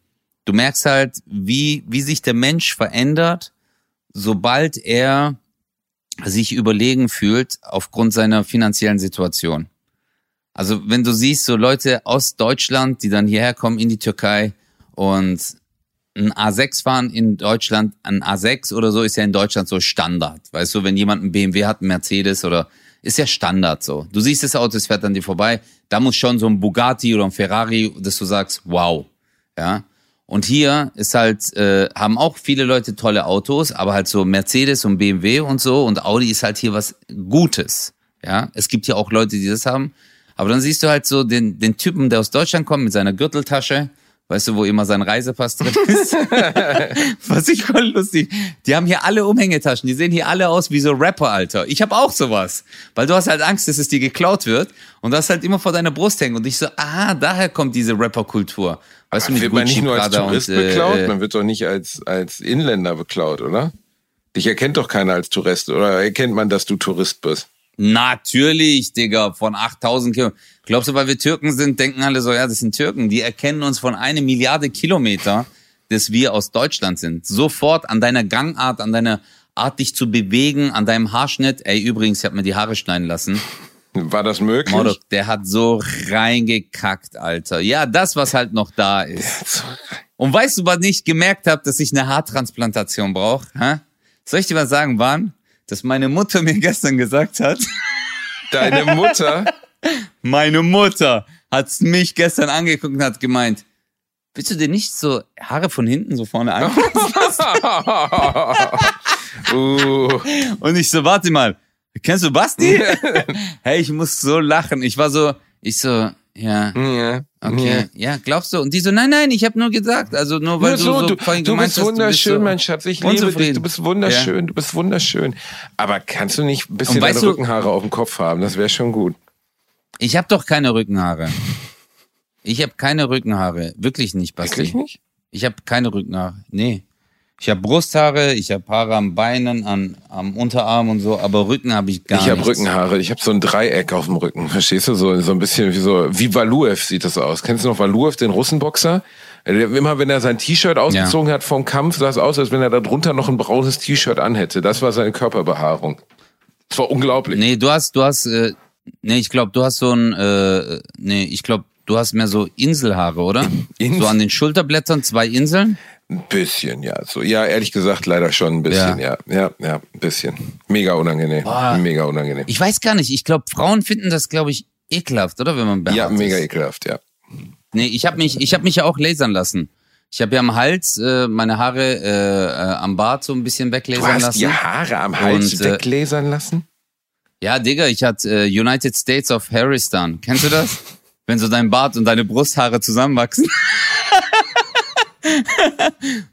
du merkst halt, wie, wie sich der Mensch verändert, sobald er sich überlegen fühlt aufgrund seiner finanziellen Situation. Also wenn du siehst, so Leute aus Deutschland, die dann hierher kommen in die Türkei und ein A6 fahren in Deutschland, ein A6 oder so ist ja in Deutschland so Standard. Weißt du, wenn jemand ein BMW hat, ein Mercedes oder ist ja Standard so. Du siehst das Auto, es fährt an dir vorbei. Da muss schon so ein Bugatti oder ein Ferrari, dass du sagst, wow. Ja. Und hier ist halt, äh, haben auch viele Leute tolle Autos, aber halt so Mercedes und BMW und so und Audi ist halt hier was Gutes. Ja. Es gibt hier auch Leute, die das haben. Aber dann siehst du halt so den, den Typen, der aus Deutschland kommt mit seiner Gürteltasche, weißt du, wo immer sein Reisepass drin ist. Was ich voll lustig. Die haben hier alle Umhängetaschen. Die sehen hier alle aus wie so Rapper, Alter. Ich habe auch sowas. Weil du hast halt Angst, dass es dir geklaut wird. Und das halt immer vor deiner Brust hängen. Und ich so, aha, daher kommt diese Rapper-Kultur. Weißt du, mit wird man nicht nur als Tourist und, beklaut, äh, man wird doch nicht als, als Inländer beklaut, oder? Dich erkennt doch keiner als Tourist, oder erkennt man, dass du Tourist bist? Natürlich, Digga, von 8000 Kilometern. Glaubst du, weil wir Türken sind, denken alle so, ja, das sind Türken. Die erkennen uns von eine Milliarde Kilometer, dass wir aus Deutschland sind. Sofort an deiner Gangart, an deiner Art, dich zu bewegen, an deinem Haarschnitt. Ey, übrigens, ich habe mir die Haare schneiden lassen. War das möglich? Mordok, der hat so reingekackt, Alter. Ja, das, was halt noch da ist. Und weißt du, was ich gemerkt habe, dass ich eine Haartransplantation brauche? Soll ich dir was sagen, wann? Dass meine Mutter mir gestern gesagt hat, Deine Mutter, meine Mutter hat mich gestern angeguckt und hat gemeint, willst du dir nicht so Haare von hinten so vorne an? uh, Und ich so, warte mal, kennst du Basti? hey, ich muss so lachen. Ich war so, ich so, ja, ja, okay, ja, glaubst du? Und die so, nein, nein, ich habe nur gesagt, also nur weil Nur du so, so, du, vorhin du gemeint bist hast, wunderschön, du bist so mein Schatz. Ich liebe dich. Du bist wunderschön. Du bist wunderschön. Aber kannst du nicht ein bisschen deine Rückenhaare auf dem Kopf haben? Das wäre schon gut. Ich habe doch keine Rückenhaare. Ich habe keine Rückenhaare, wirklich nicht, Basti. Wirklich nicht? Ich habe keine Rückenhaare. Nee. Ich habe Brusthaare, ich habe Haare am Beinen, an, am Unterarm und so, aber Rücken habe ich gar ich nicht. habe Rückenhaare. Ich habe so ein Dreieck auf dem Rücken. Verstehst du? So, so ein bisschen wie so, wie Valuev sieht das aus. Kennst du noch Valuev, den Russenboxer? Der- Immer wenn er sein T-Shirt ausgezogen hat vom Kampf, sah es aus, als wenn er da drunter noch ein braunes T-Shirt anhätte. Das war seine Körperbehaarung. Das war unglaublich. Nee, du hast, du hast, äh, nee, ich glaube, du hast so ein, äh, nee, ich glaube, du hast mehr so Inselhaare, oder? Ins- So an den Schulterblättern zwei Inseln? Ein bisschen, ja. So, ja, ehrlich gesagt, leider schon ein bisschen, ja. Ja, ja, ein bisschen. Mega unangenehm. Boah. Mega unangenehm. Ich weiß gar nicht, ich glaube, Frauen finden das, glaube ich, ekelhaft, oder? Wenn man behaart Ja, mega ist. ekelhaft, ja. Nee, ich habe mich, ich habe mich ja auch lasern lassen. Ich habe ja am Hals äh, meine Haare äh, äh, am Bart so ein bisschen Du weglasern hast lassen. die Haare am Hals Und, äh, weglasern lassen? Ja, Digga, ich hatte äh, United States of Harristan. Kennst du das? Wenn so dein Bart und deine Brusthaare zusammenwachsen.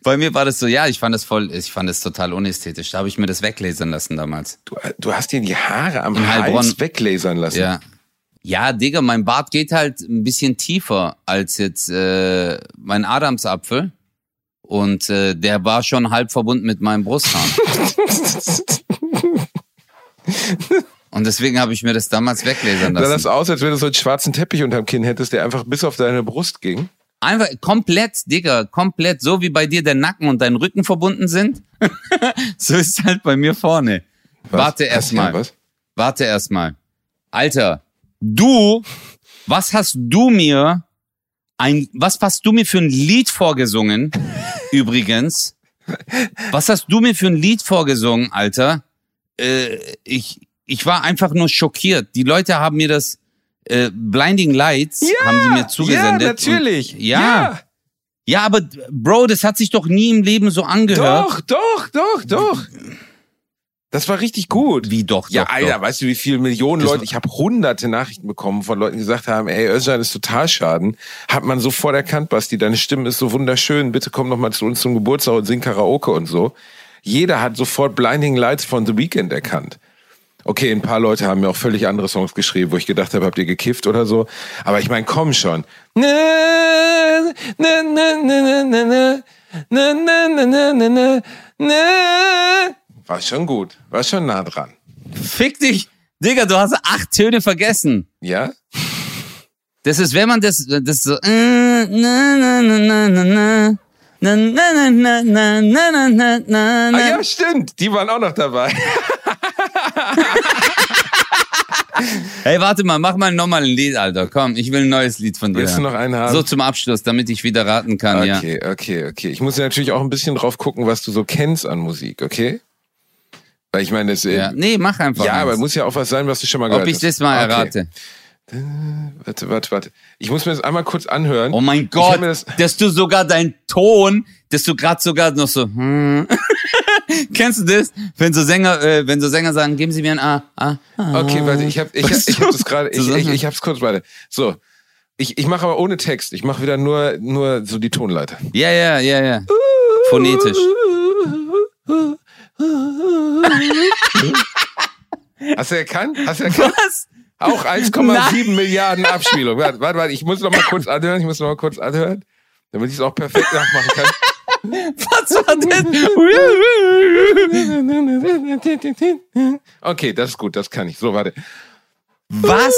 Bei mir war das so, ja, ich fand das voll, ich fand das total unästhetisch. Da habe ich mir das weglasern lassen damals. Du, du hast dir die Haare am In Hals Heilbronn. weglasern lassen. Ja. Ja, Digga, mein Bart geht halt ein bisschen tiefer als jetzt äh, mein Adamsapfel. Und äh, der war schon halb verbunden mit meinem Brusthaar. Und deswegen habe ich mir das damals weglasern Sah das lassen. aus, als wenn du so einen schwarzen Teppich unterm Kinn hättest, der einfach bis auf deine Brust ging? Einfach komplett, Digga, komplett. So wie bei dir der Nacken und dein Rücken verbunden sind. so ist es halt bei mir vorne. Was? Warte erstmal. was? Warte erstmal. Alter, du, was hast du mir ein, was hast du mir für ein Lied vorgesungen? übrigens. Was hast du mir für ein Lied vorgesungen, Alter? Äh, ich, ich war einfach nur schockiert. Die Leute haben mir das äh, Blinding Lights haben die mir zugesendet. Ja, natürlich. Und, ja. Ja, aber Bro, das hat sich doch nie im Leben so angehört. Doch, doch, doch, doch. Das war richtig gut. Wie doch, Ja, doch, Alter, doch. weißt du, wie viele Millionen Das Leute, ich habe hunderte Nachrichten bekommen von Leuten, die gesagt haben, ey, Özcan ist total schaden. Hat man sofort erkannt, Basti, deine Stimme ist so wunderschön, bitte komm noch mal zu uns zum Geburtstag und sing Karaoke und so. Jeder hat sofort Blinding Lights von The Weeknd erkannt. Okay, ein paar Leute haben mir auch völlig andere Songs geschrieben, wo ich gedacht habe, habt ihr gekifft oder so. Aber ich meine, komm schon. War schon gut, war schon nah dran. Fick dich. Digga, du hast acht Töne vergessen. Ja? Das ist, wenn man das, das so, äh, na, na, na, na, na, na. Na, na, na, Ah ja, stimmt, die waren auch noch dabei. Hey, warte mal, mach mal nochmal ein Lied, Alter. Komm, ich will ein neues Lied von dir. Willst du noch einen haben? So zum Abschluss, damit ich wieder raten kann, ja. Okay, okay, okay. Ich muss ja natürlich auch ein bisschen drauf gucken, was du so kennst an Musik, okay? Weil ich meine, das, äh, ja. Nee, mach einfach. ja, aber eins. muss ja auch was sein, was du schon mal gehört Ob ich hast. das mal Okay. errate. Warte, warte, warte. Ich muss mir das einmal kurz anhören. Oh mein Gott, das- dass du sogar deinen Ton, dass du gerade sogar noch so, hm. Kennst du das? Wenn so Sänger, äh, wenn so Sänger sagen, geben Sie mir ein A, A, A. Okay, warte, ich habe ich, ich du? hab das gerade, ich, ich, ich hab's kurz, warte. So. Ich, ich mache aber ohne Text. Ich mache wieder nur, nur so die Tonleiter. Ja, ja, ja, ja. Phonetisch. Hast du erkannt? Hast du erkannt? Was? Auch 1,7 Milliarden Abspielungen. Warte, warte, warte, ich muss noch mal kurz anhören. Ich muss noch mal kurz anhören, damit ich es auch perfekt nachmachen kann. Was war das? Okay, das ist gut, das kann ich. So, warte. Was?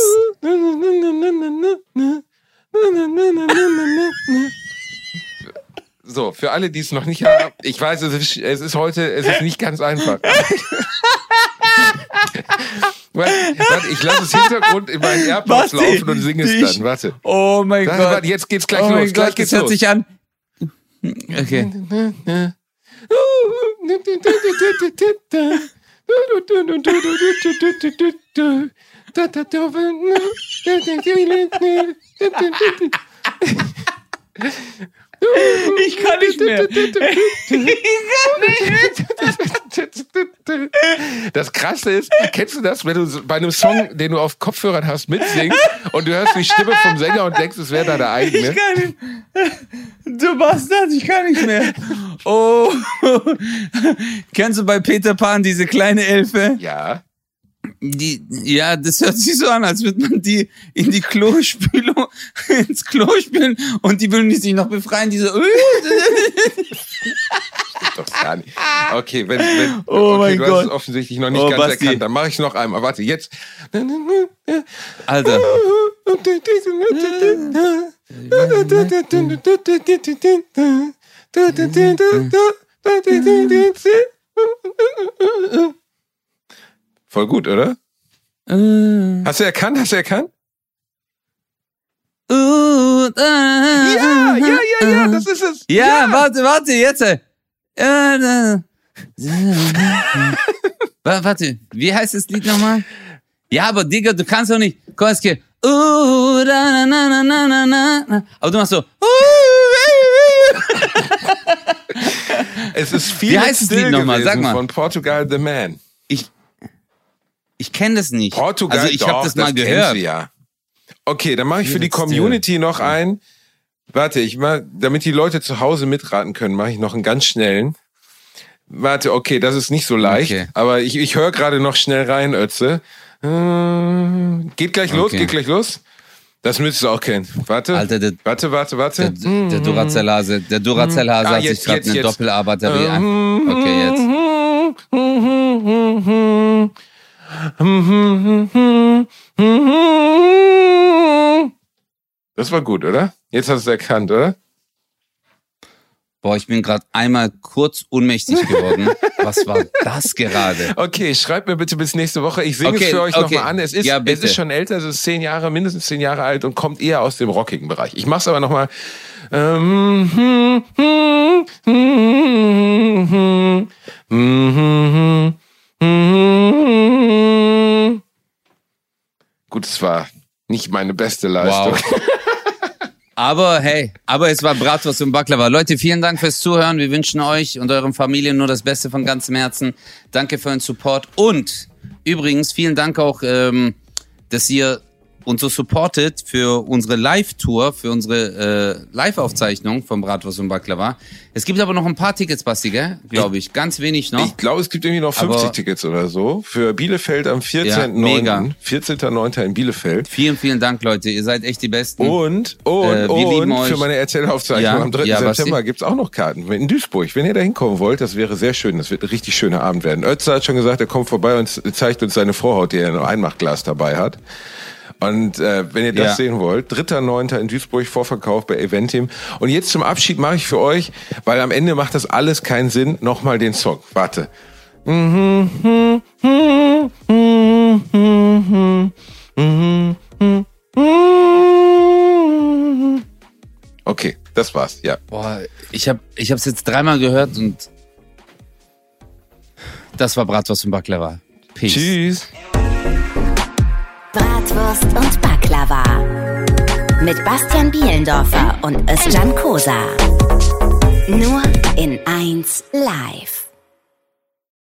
So, für alle, die es noch nicht haben, ich weiß, es ist, es ist heute, es ist nicht ganz einfach. warte, ich lasse es Hintergrund in meinen AirPods laufen und singe es dann. Warte. Oh mein Gott. warte, jetzt geht's gleich oh los. gleich Gott, geht's das hört los. sich an. Okay. Ich kann nicht mehr. Ich kann nicht mehr. Das Krasse ist, kennst du das, wenn du so bei einem Song, den du auf Kopfhörern hast, mitsingst und du hörst die Stimme vom Sänger und denkst, es wäre deine eigene? Ich kann nicht. Du Bastard, ich kann nicht mehr. Oh. Kennst du bei Peter Pan diese kleine Elfe? Ja. Die, ja, das hört sich so an, als würde man die in die Klospülung, ins Klo spülen und die will sich noch befreien, diese, Doch gar nicht. Okay, wenn, wenn Oh okay, du Gott. hast es offensichtlich noch nicht Oh, ganz Basti. erkannt, dann mache ich noch einmal. Warte, jetzt. Alter. Voll gut, oder? Äh, Hast du erkannt? Hast du erkannt? äh, Ja, ja, ja, ja, das ist es. Ja, warte, warte, jetzt. Äh. Äh. Wa- Warte, wie heißt das Lied nochmal? Ja, aber Digga, du kannst doch nicht. Geht. Uh. Aber du machst so. Uh, uh. Es ist viel Wie heißt das Lied nochmal? Sag mal. von Portugal The Man. Ich, ich kenne das nicht. Portugal, also ich habe das mal kennst gehört. ja. Okay, dann mache ich für die. Community noch ein. Warte, ich mach, damit die Leute zu Hause mitraten können, mache ich noch einen ganz schnellen. Warte, okay, das ist nicht so leicht, Okay. aber ich, ich höre gerade noch schnell rein, Ötze. Äh, geht gleich los, Okay. geht gleich los. Das müsstest du auch kennen. Warte, Alter, der- warte, warte, warte. Der, der Duracell-Hase, der Duracell-Hase Ah, hat jetzt, sich gerade eine jetzt. Doppel-A-Batterie ein. Okay, jetzt. Das war gut, oder? Jetzt hast du es erkannt, oder? Boah, ich bin gerade einmal kurz ohnmächtig geworden. Was war das gerade? Okay, schreibt mir bitte bis nächste Woche. Ich singe Okay, es für euch okay. nochmal an. Es ist, Ja, es ist schon älter, es ist zehn Jahre, mindestens zehn Jahre alt und kommt eher aus dem rockigen Bereich. Ich mach's aber nochmal. Gut, es war nicht meine beste Leistung. Wow. Aber hey, aber es war Bratwurst und Baklava. Leute, vielen Dank fürs Zuhören. Wir wünschen euch und euren Familien nur das Beste von ganzem Herzen. Danke für euren Support. Und übrigens, vielen Dank auch, ähm, dass ihr uns so supportet für unsere Live-Tour, für unsere äh, Live-Aufzeichnung von Bratwurst und Baklava. Es gibt aber noch ein paar Tickets, Basti, gell? Glaube ich. Ganz wenig noch. Ich glaube, es gibt irgendwie noch 50 Aber- Tickets oder so. Für Bielefeld am 14.9. mega. 14.9. in Bielefeld. Vielen, vielen Dank, Leute. Ihr seid echt die Besten. Und, und, Äh, und euch. für meine Erzählaufzeichnung Ja, am 3. ja. September gibt's auch noch Karten. In Duisburg. Wenn ihr da hinkommen wollt, das wäre sehr schön. Das wird ein richtig schöner Abend werden. Ötzer hat schon gesagt, er kommt vorbei und zeigt uns seine Vorhaut, die er in einem Einmachglas dabei hat. Und äh, wenn ihr das Ja. sehen wollt, 3.9. in Duisburg, Vorverkauf bei Eventim. Und jetzt zum Abschied mache ich für euch, weil am Ende macht das alles keinen Sinn, nochmal den Song. Warte. Okay, das war's, ja. Boah, ich habe ich hab's jetzt dreimal gehört und das war Bratwurst und Baklava. Peace. Tschüss. Bratwurst und Baklava. Mit Bastian Bielendorfer und Özcan Kosa. Nur in 1 live.